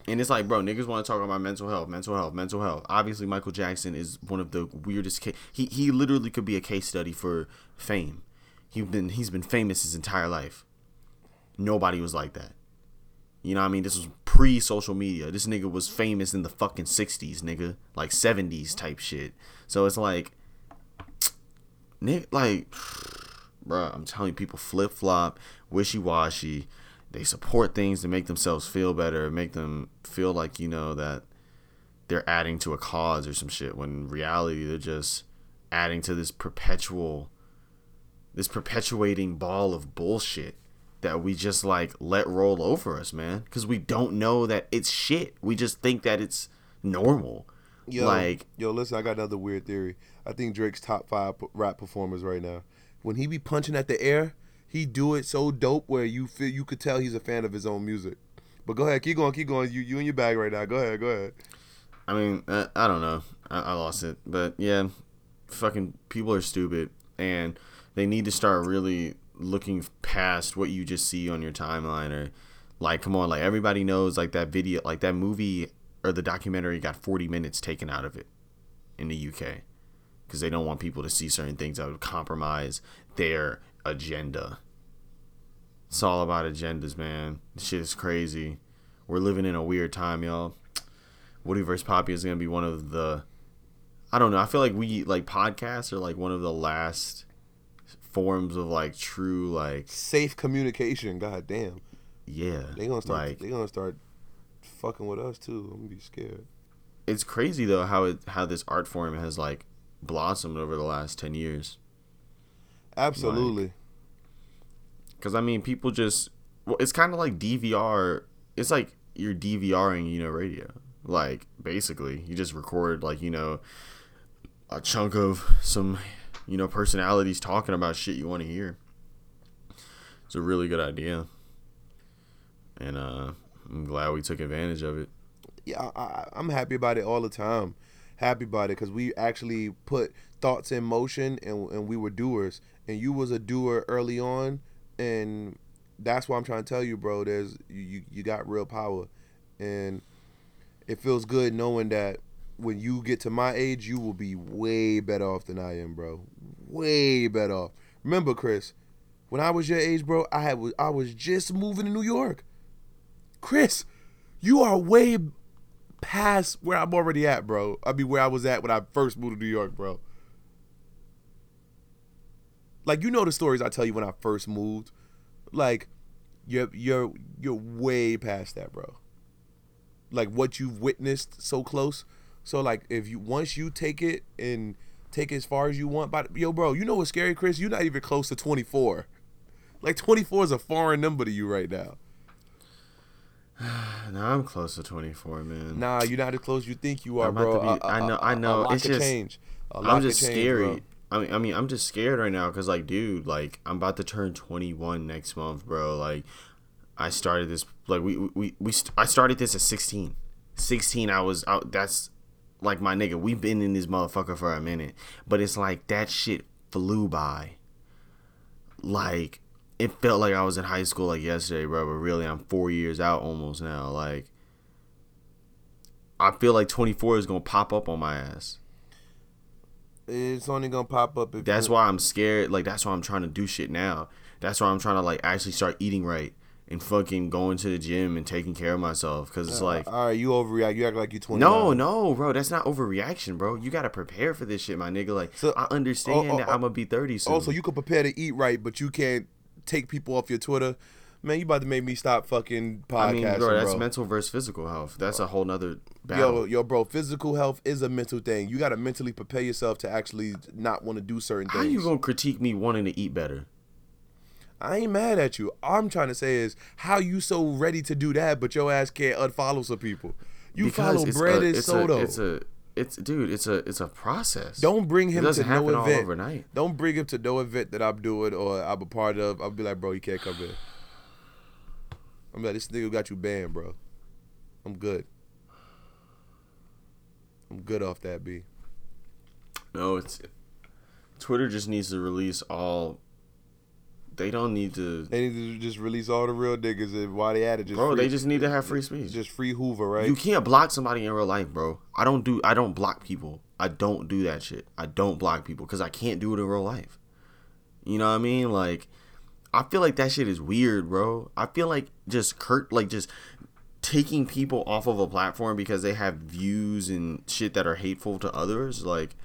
Speaker 2: And it's like, bro, niggas want to talk about mental health, mental health, mental health. Obviously, Michael Jackson is one of the weirdest. Ca- he he literally could be a case study for fame. He's been he's been famous his entire life. Nobody was like that. You know what I mean? This was pre social media. This nigga was famous in the fucking 60s, nigga. Like 70s type shit. So it's like, nigga, like, bruh, I'm telling you, people flip flop, wishy washy. They support things to make themselves feel better, make them feel like, you know, that they're adding to a cause or some shit when reality they're just adding to this perpetual this perpetuating ball of bullshit that we just like let roll over us, man, because we don't know that it's shit. We just think that it's normal.
Speaker 1: Yo,
Speaker 2: like,
Speaker 1: yo, listen, I got another weird theory. I think Drake's top five rap performers right now. When he be punching at the air, he do it so dope where you feel you could tell he's a fan of his own music. But go ahead, keep going, keep going. You you in your bag right now. Go ahead, go ahead.
Speaker 2: I mean, uh, I don't know. I, I lost it, but yeah, fucking people are stupid, and they need to start really looking past what you just see on your timeline or like come on like everybody knows like that video like that movie or the documentary got 40 minutes taken out of it in the UK because they don't want people to see certain things that would compromise their agenda. It's all about agendas, man. This shit is crazy. We're living in a weird time, y'all. Woody vs. Poppy is gonna be one of the I don't know. I feel like we like podcasts are like one of the last forms of like true like
Speaker 1: Safe communication. God damn.
Speaker 2: yeah.
Speaker 1: They gonna start.
Speaker 2: like
Speaker 1: they gonna start fucking with us too. I'm gonna be scared.
Speaker 2: it's crazy though how it how this art form has like blossomed over the last 10 years.
Speaker 1: Absolutely.
Speaker 2: Cuz I mean people just well it's kind of like DVR. It's like you're DVRing, you know, radio. Like basically, you just record like, you know, a chunk of some, you know, personalities talking about shit you want to hear. It's a really good idea. And uh I'm glad we took advantage of it.
Speaker 1: yeah, I, I'm happy about it all the time. Happy about it because we actually put thoughts in motion and, and we were doers. And you was a doer early on, and that's why I'm trying to tell you, bro. There's you, you got real power, and it feels good knowing that when you get to my age, you will be way better off than I am, bro. Way better off. Remember, Chris, when I was your age, bro, I had I was just moving to New York. Chris, you are way past where I'm already at, bro. I mean, where I was at when I first moved to New York, bro. Like you know the stories I tell you when I first moved. Like you're you're you're way past that, bro. Like what you've witnessed so close. So like if you once you take it and take it as far as you want, but yo, bro, you know what's scary, Chris? You're not even close to 24. Like 24 is a foreign number to you right now.
Speaker 2: Now I'm close to 24, man.
Speaker 1: Nah, you're not as close as you think you are, bro.
Speaker 2: be-
Speaker 1: A- a-
Speaker 2: I know- I know. It's just-
Speaker 1: change.
Speaker 2: I'm just
Speaker 1: change,
Speaker 2: scary.
Speaker 1: bro.
Speaker 2: I mean, I mean, I'm just scared right now because, like, dude, like, I'm about to turn 21 next month, bro. Like, I started this, like, we, we, we, st- I started this at 16. 16, I was out. That's like my nigga. We've been in this motherfucker for a minute, but it's like that shit flew by. Like, it felt like I was in high school like yesterday, bro. But really, I'm four years out almost now. Like, I feel like 24 is gonna pop up on my ass.
Speaker 1: It's only gonna pop up if
Speaker 2: That's why I'm scared. Like that's why I'm trying to do shit now. That's why I'm trying to like actually start eating right and fucking going to the gym and taking care of myself. Cause it's uh, like,
Speaker 1: all right, you overreact. You act like you're 20.
Speaker 2: no, no, bro, that's not overreaction, bro. You gotta prepare for this shit, my nigga. Like
Speaker 1: So-
Speaker 2: I understand
Speaker 1: oh, oh
Speaker 2: that
Speaker 1: oh,
Speaker 2: I'm gonna be 30 soon.
Speaker 1: Also, you can prepare to eat right, but you can't take people off your Twitter. Man, you about to make me stop fucking podcasting,
Speaker 2: I mean, bro, that's
Speaker 1: bro.
Speaker 2: mental versus physical health. That's a whole nother battle.
Speaker 1: yo, yo, bro, physical health is a mental thing. You got to mentally prepare yourself to actually not want to do certain things.
Speaker 2: How you gonna critique me wanting to eat better?
Speaker 1: I ain't mad at you. All I'm trying to say is how you so ready to do that, but your ass can't unfollow some people. You follow
Speaker 2: it's
Speaker 1: Brandon
Speaker 2: a, it's
Speaker 1: Soto.
Speaker 2: A, it's a, it's dude, it's a, it's a process.
Speaker 1: Don't bring him to no event.
Speaker 2: overnight.
Speaker 1: Don't bring him to no event that I'm doing or I'm a part of. I'll be like, bro, you can't come in. I'm like, this nigga got you banned, bro. I'm good. I'm good off that B.
Speaker 2: No, it's Twitter just needs to release all. They don't need to.
Speaker 1: They need to just release all the real niggas and why they at it. Just
Speaker 2: Bro,
Speaker 1: free,
Speaker 2: they just need to have free speech.
Speaker 1: just free Hoover, right?
Speaker 2: You can't block somebody in real life, bro. I don't do. I don't block people. I don't do that shit. I don't block people because I can't do it in real life. You know what I mean? Like, I feel like that shit is weird, bro. I feel like just Kurt, like just taking people off of a platform because they have views and shit that are hateful to others. Like,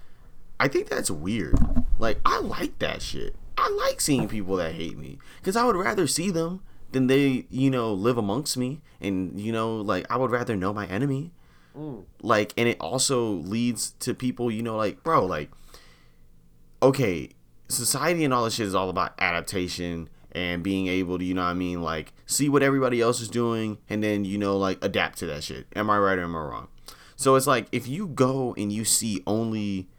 Speaker 2: I think that's weird. Like, I like that shit. I like seeing people that hate me because I would rather see them than they, you know, live amongst me. And, you know, like, I would rather know my enemy. Mm. Like, and it also leads to people, you know, like, bro, like, okay, society and all this shit is all about adaptation and being able to, you know what I mean, like, see what everybody else is doing and then, you know, like, adapt to that shit. Am I right or am I wrong? So it's like, if you go and you see only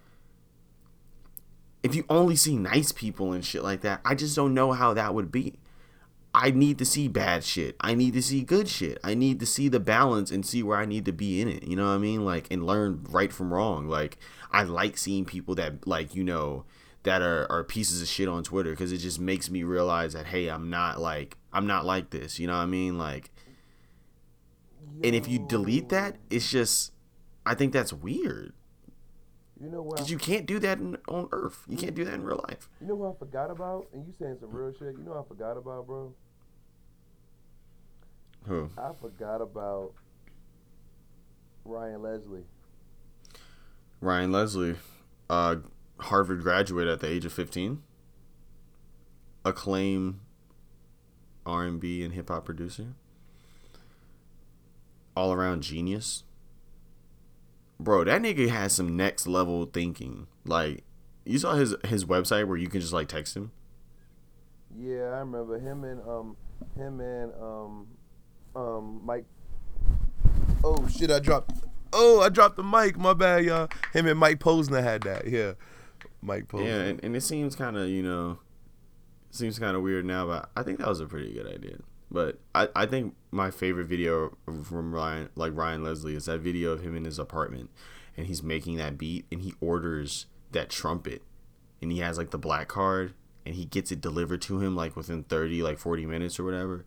Speaker 2: if you only see nice people and shit like that, I just don't know how that would be. I need to see bad shit. I need to see good shit. I need to see the balance and see where I need to be in it. You know what I mean? Like and learn right from wrong. Like I like seeing people that like, you know, that are, are pieces of shit on Twitter because it just makes me realize that hey, I'm not like I'm not like this. You know what I mean? Like and if you delete that, it's just I think that's weird.
Speaker 1: You know what?
Speaker 2: Because you can't do that in, on Earth. You can't do that in real life.
Speaker 1: You know what I forgot about? And you saying some real shit. You know what I forgot about, bro?
Speaker 2: Who?
Speaker 1: I forgot about Ryan Leslie.
Speaker 2: Ryan Leslie, uh, Harvard graduate at the age of 15. Acclaim R&B and hip hop producer. All around genius. Bro, that nigga has some next level thinking. Like, you saw his his website where you can just like text him.
Speaker 1: Yeah, I remember him and um him and um um Mike. Oh shit! I dropped. Oh, I dropped the mic. My bad, y'all. Him and Mike Posner had that. Yeah, Mike Posner.
Speaker 2: Yeah, and, and it seems kind of you know, seems kind of weird now, but I think that was a pretty good idea. But I, I think my favorite video from Ryan like Ryan Leslie is that video of him in his apartment, and he's making that beat, and he orders that trumpet, and he has like the black card, and he gets it delivered to him like within thirty like forty minutes or whatever.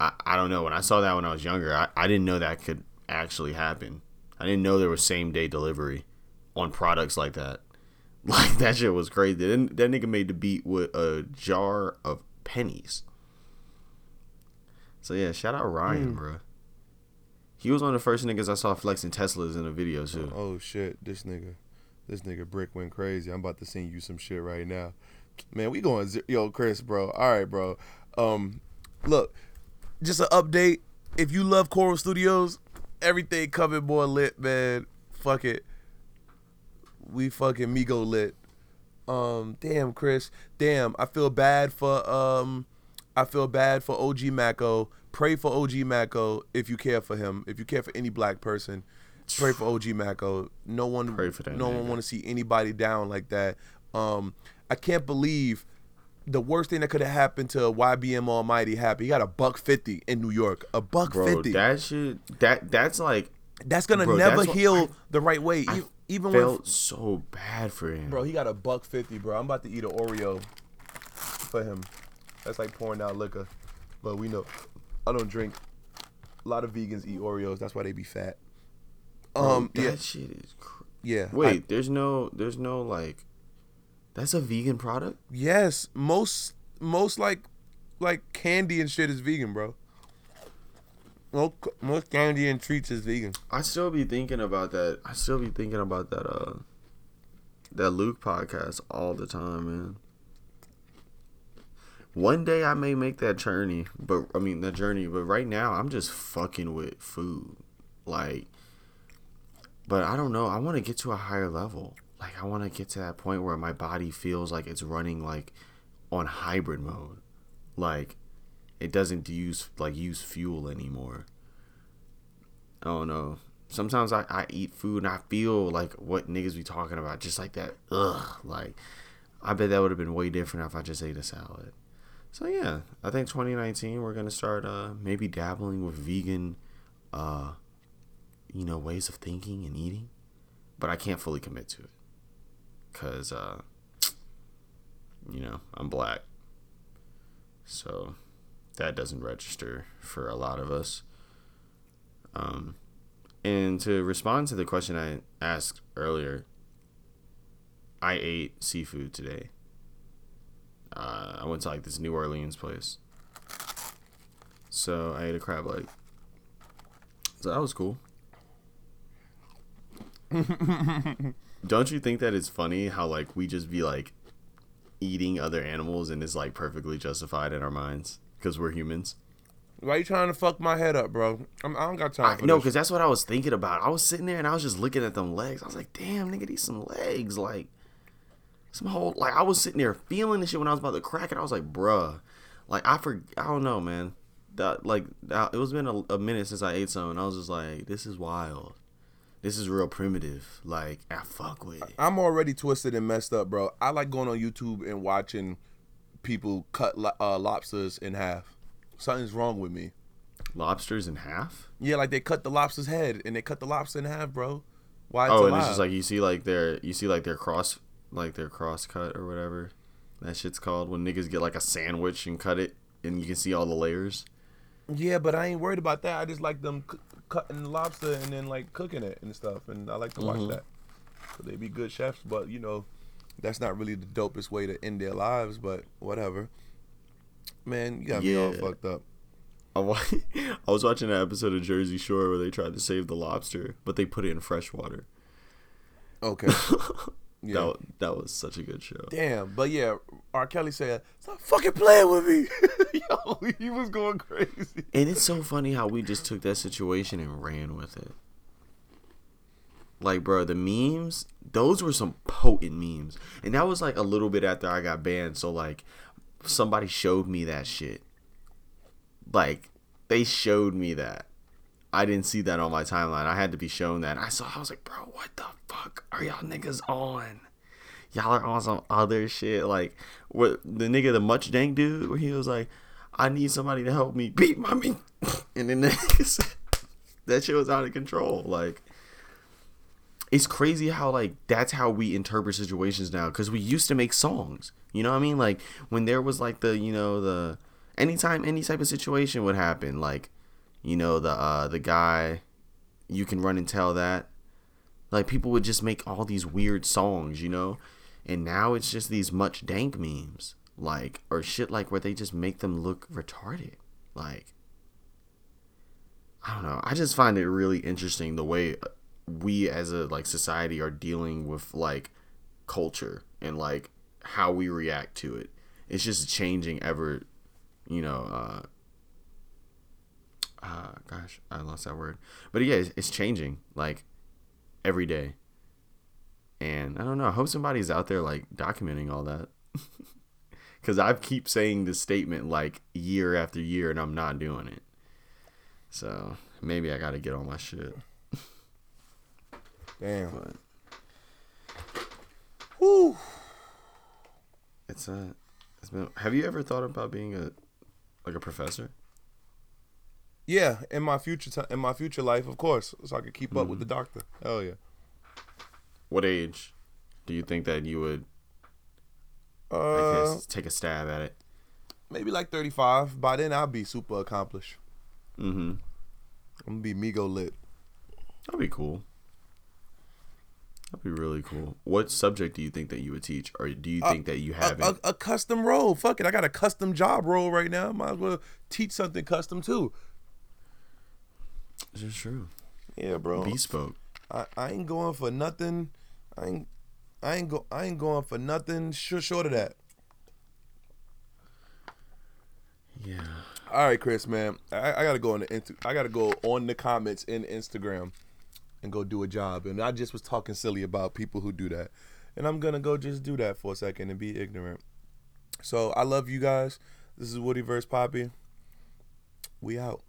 Speaker 2: I, I don't know. When I saw that when I was younger, I, I didn't know that could actually happen. I didn't know there was same day delivery on products like that. Like that shit was crazy. That, that nigga made the beat with a jar of pennies. So yeah, shout out Ryan, bro. He was one of the first niggas I saw flexing Teslas in a video too.
Speaker 1: Oh shit! This nigga, this nigga Brick went crazy. I'm about to send you some shit right now, man. We going ze- yo, Chris, bro. All right, bro. Um, look, just an update. If you love Coral Studios, everything coming more lit, man. Fuck it. We fucking Migo lit. Um, damn, Chris. Damn, I feel bad for um, I feel bad for OG Maco. Pray for OG Maco if you care for him. If you care for any black person, pray for OG Maco. No one,
Speaker 2: Pray for that
Speaker 1: no one want to see anybody down like that. Um, I can't believe the worst thing that could have happened to YBM Almighty happened. He got a buck fifty in New York. A buck
Speaker 2: Bro,
Speaker 1: fifty.
Speaker 2: that shit that that's like
Speaker 1: that's gonna
Speaker 2: bro,
Speaker 1: never
Speaker 2: that's
Speaker 1: heal
Speaker 2: I-
Speaker 1: the right way.
Speaker 2: I
Speaker 1: Even when
Speaker 2: felt so bad for him.
Speaker 1: Bro, he got a buck fifty, bro. I'm about to eat an Oreo for him. That's like pouring out liquor. But we know I don't drink. A lot of vegans eat Oreos. That's why they be fat.
Speaker 2: Bro,
Speaker 1: Um,
Speaker 2: that
Speaker 1: yeah,
Speaker 2: shit is cr-
Speaker 1: yeah.
Speaker 2: Wait,
Speaker 1: I-
Speaker 2: there's no there's no like that's a vegan product?
Speaker 1: yes, most most like like candy and shit is vegan, bro. Most, most candy and treats is vegan.
Speaker 2: I still be thinking about that. I still be thinking about that uh that Luke podcast all the time, man. One day I may make that journey, but I mean that journey, but right now I'm just fucking with food. Like but I don't know, I want to get to a higher level. Like I want to get to that point where my body feels like it's running like on hybrid mode. Like it doesn't use like use fuel anymore. I don't know. Sometimes I, I eat food and I feel like what niggas be talking about, just like that. Ugh, like I bet that would have been way different if I just ate a salad. So yeah, I think 2019 we're gonna start uh, maybe dabbling with vegan, uh, you know, ways of thinking and eating, but I can't fully commit to it, cause uh, you know I'm black, so that doesn't register for a lot of us. Um, and to respond to the question I asked earlier, I ate seafood today. Uh, I went to like this New Orleans place. So I ate a crab leg. So that was cool. Don't you think that it's funny how like we just be like eating other animals and it's like perfectly justified in our minds because we're humans?
Speaker 1: Why are you trying to fuck my head up, bro? I'm, I do not got time
Speaker 2: I, no, because that's what I was thinking about. I was sitting there and I was just looking at them legs. I was like, damn, nigga, these some legs. Like, some whole, like, I was sitting there feeling this shit when I was about to crack it. I was like, bruh. Like, I for, I don't know, man. That, like, that, it was been a, a minute since I ate some and I was just like, this is wild. This is real primitive. Like, I fuck with it.
Speaker 1: I'm already twisted and messed up, bro. I like going on YouTube and watching people cut uh, lobsters in half. Something's wrong with me.
Speaker 2: Lobsters in half?
Speaker 1: Yeah, like they cut the lobster's head and they cut the lobster in half, bro. Why?
Speaker 2: Oh, and
Speaker 1: alive.
Speaker 2: it's just like you see like their you see like their cross like their cross cut or whatever that shit's called when niggas get like a sandwich and cut it and you can see all the layers.
Speaker 1: Yeah, but I ain't worried about that. I just like them c- cutting the lobster and then like cooking it and stuff, and I like to watch
Speaker 2: Mhm.
Speaker 1: that. So they be good chefs, but you know, that's not really the dopest way to end their lives. But whatever. Man, you got me all
Speaker 2: Yeah.
Speaker 1: fucked up.
Speaker 2: I I was watching an episode of Jersey Shore where they tried to save the lobster, but they put it in fresh water.
Speaker 1: Okay. Yeah.
Speaker 2: That, that was such a good show.
Speaker 1: Damn, but yeah, R. Kelly said, "Stop fucking playing with me." Yo, he was going crazy.
Speaker 2: And it's so funny how we just took that situation and ran with it. Like, bro, the memes, those were some potent memes. And that was like a little bit after I got banned. So, like, somebody showed me that shit. Like, they showed me that. I didn't see that on my timeline. I had to be shown that. I saw, I was like, bro, what the fuck are y'all niggas on? Y'all are on some other shit. Like, what the nigga, the much dank dude, where he was like, I need somebody to help me beat my meat. And then the nigga that shit was out of control. Like, it's crazy how like that's how we interpret situations now because we used to make songs you know what i mean like when there was like the you know the anytime any type of situation would happen like you know the uh the guy you can run and tell that. Like people would just make all these weird songs you know? And now it's just these much dank memes like or shit like where they just make them look retarded like i don't know. I just find it really interesting the way we as a like society are dealing with like culture and like how we react to it. It's just changing ever you know uh uh gosh i lost that word but yeah it's, it's changing like every day and i don't know i hope somebody's out there like documenting all that because i keep saying this statement like year after year and i'm not doing it so maybe i gotta get on my shit
Speaker 1: Damn.
Speaker 2: but
Speaker 1: Whew.
Speaker 2: It's a. It's been. Have you ever thought about being a, like a professor?
Speaker 1: Yeah, in my future in my future life, of course, so I could keep up with
Speaker 2: Mm-hmm.
Speaker 1: the doctor. Hell yeah.
Speaker 2: What age do you think that you would
Speaker 1: Uh,
Speaker 2: guess, take a stab at it?
Speaker 1: maybe like thirty-five. By then, I'll be super accomplished.
Speaker 2: Mm-hmm.
Speaker 1: I'm gonna be Migo lit.
Speaker 2: That'd be cool. That'd be really cool. What subject do you think that you would teach, or do you think that you haven't?
Speaker 1: a, a custom role. Fuck it. I got a custom job role right now. Might as well teach something custom too.
Speaker 2: This is true.
Speaker 1: Yeah, bro.
Speaker 2: Bespoke.
Speaker 1: I, I ain't going for nothing. I ain't I ain't go I ain't going for nothing sh- short of that.
Speaker 2: Yeah.
Speaker 1: All right, Chris, man. I, I gotta go on the I gotta go on the comments in Instagram and go do a job. And I just was talking silly about people who do that, and I'm gonna go just do that for a second and be ignorant. So I love you guys. This is Woody versus Poppy. We out.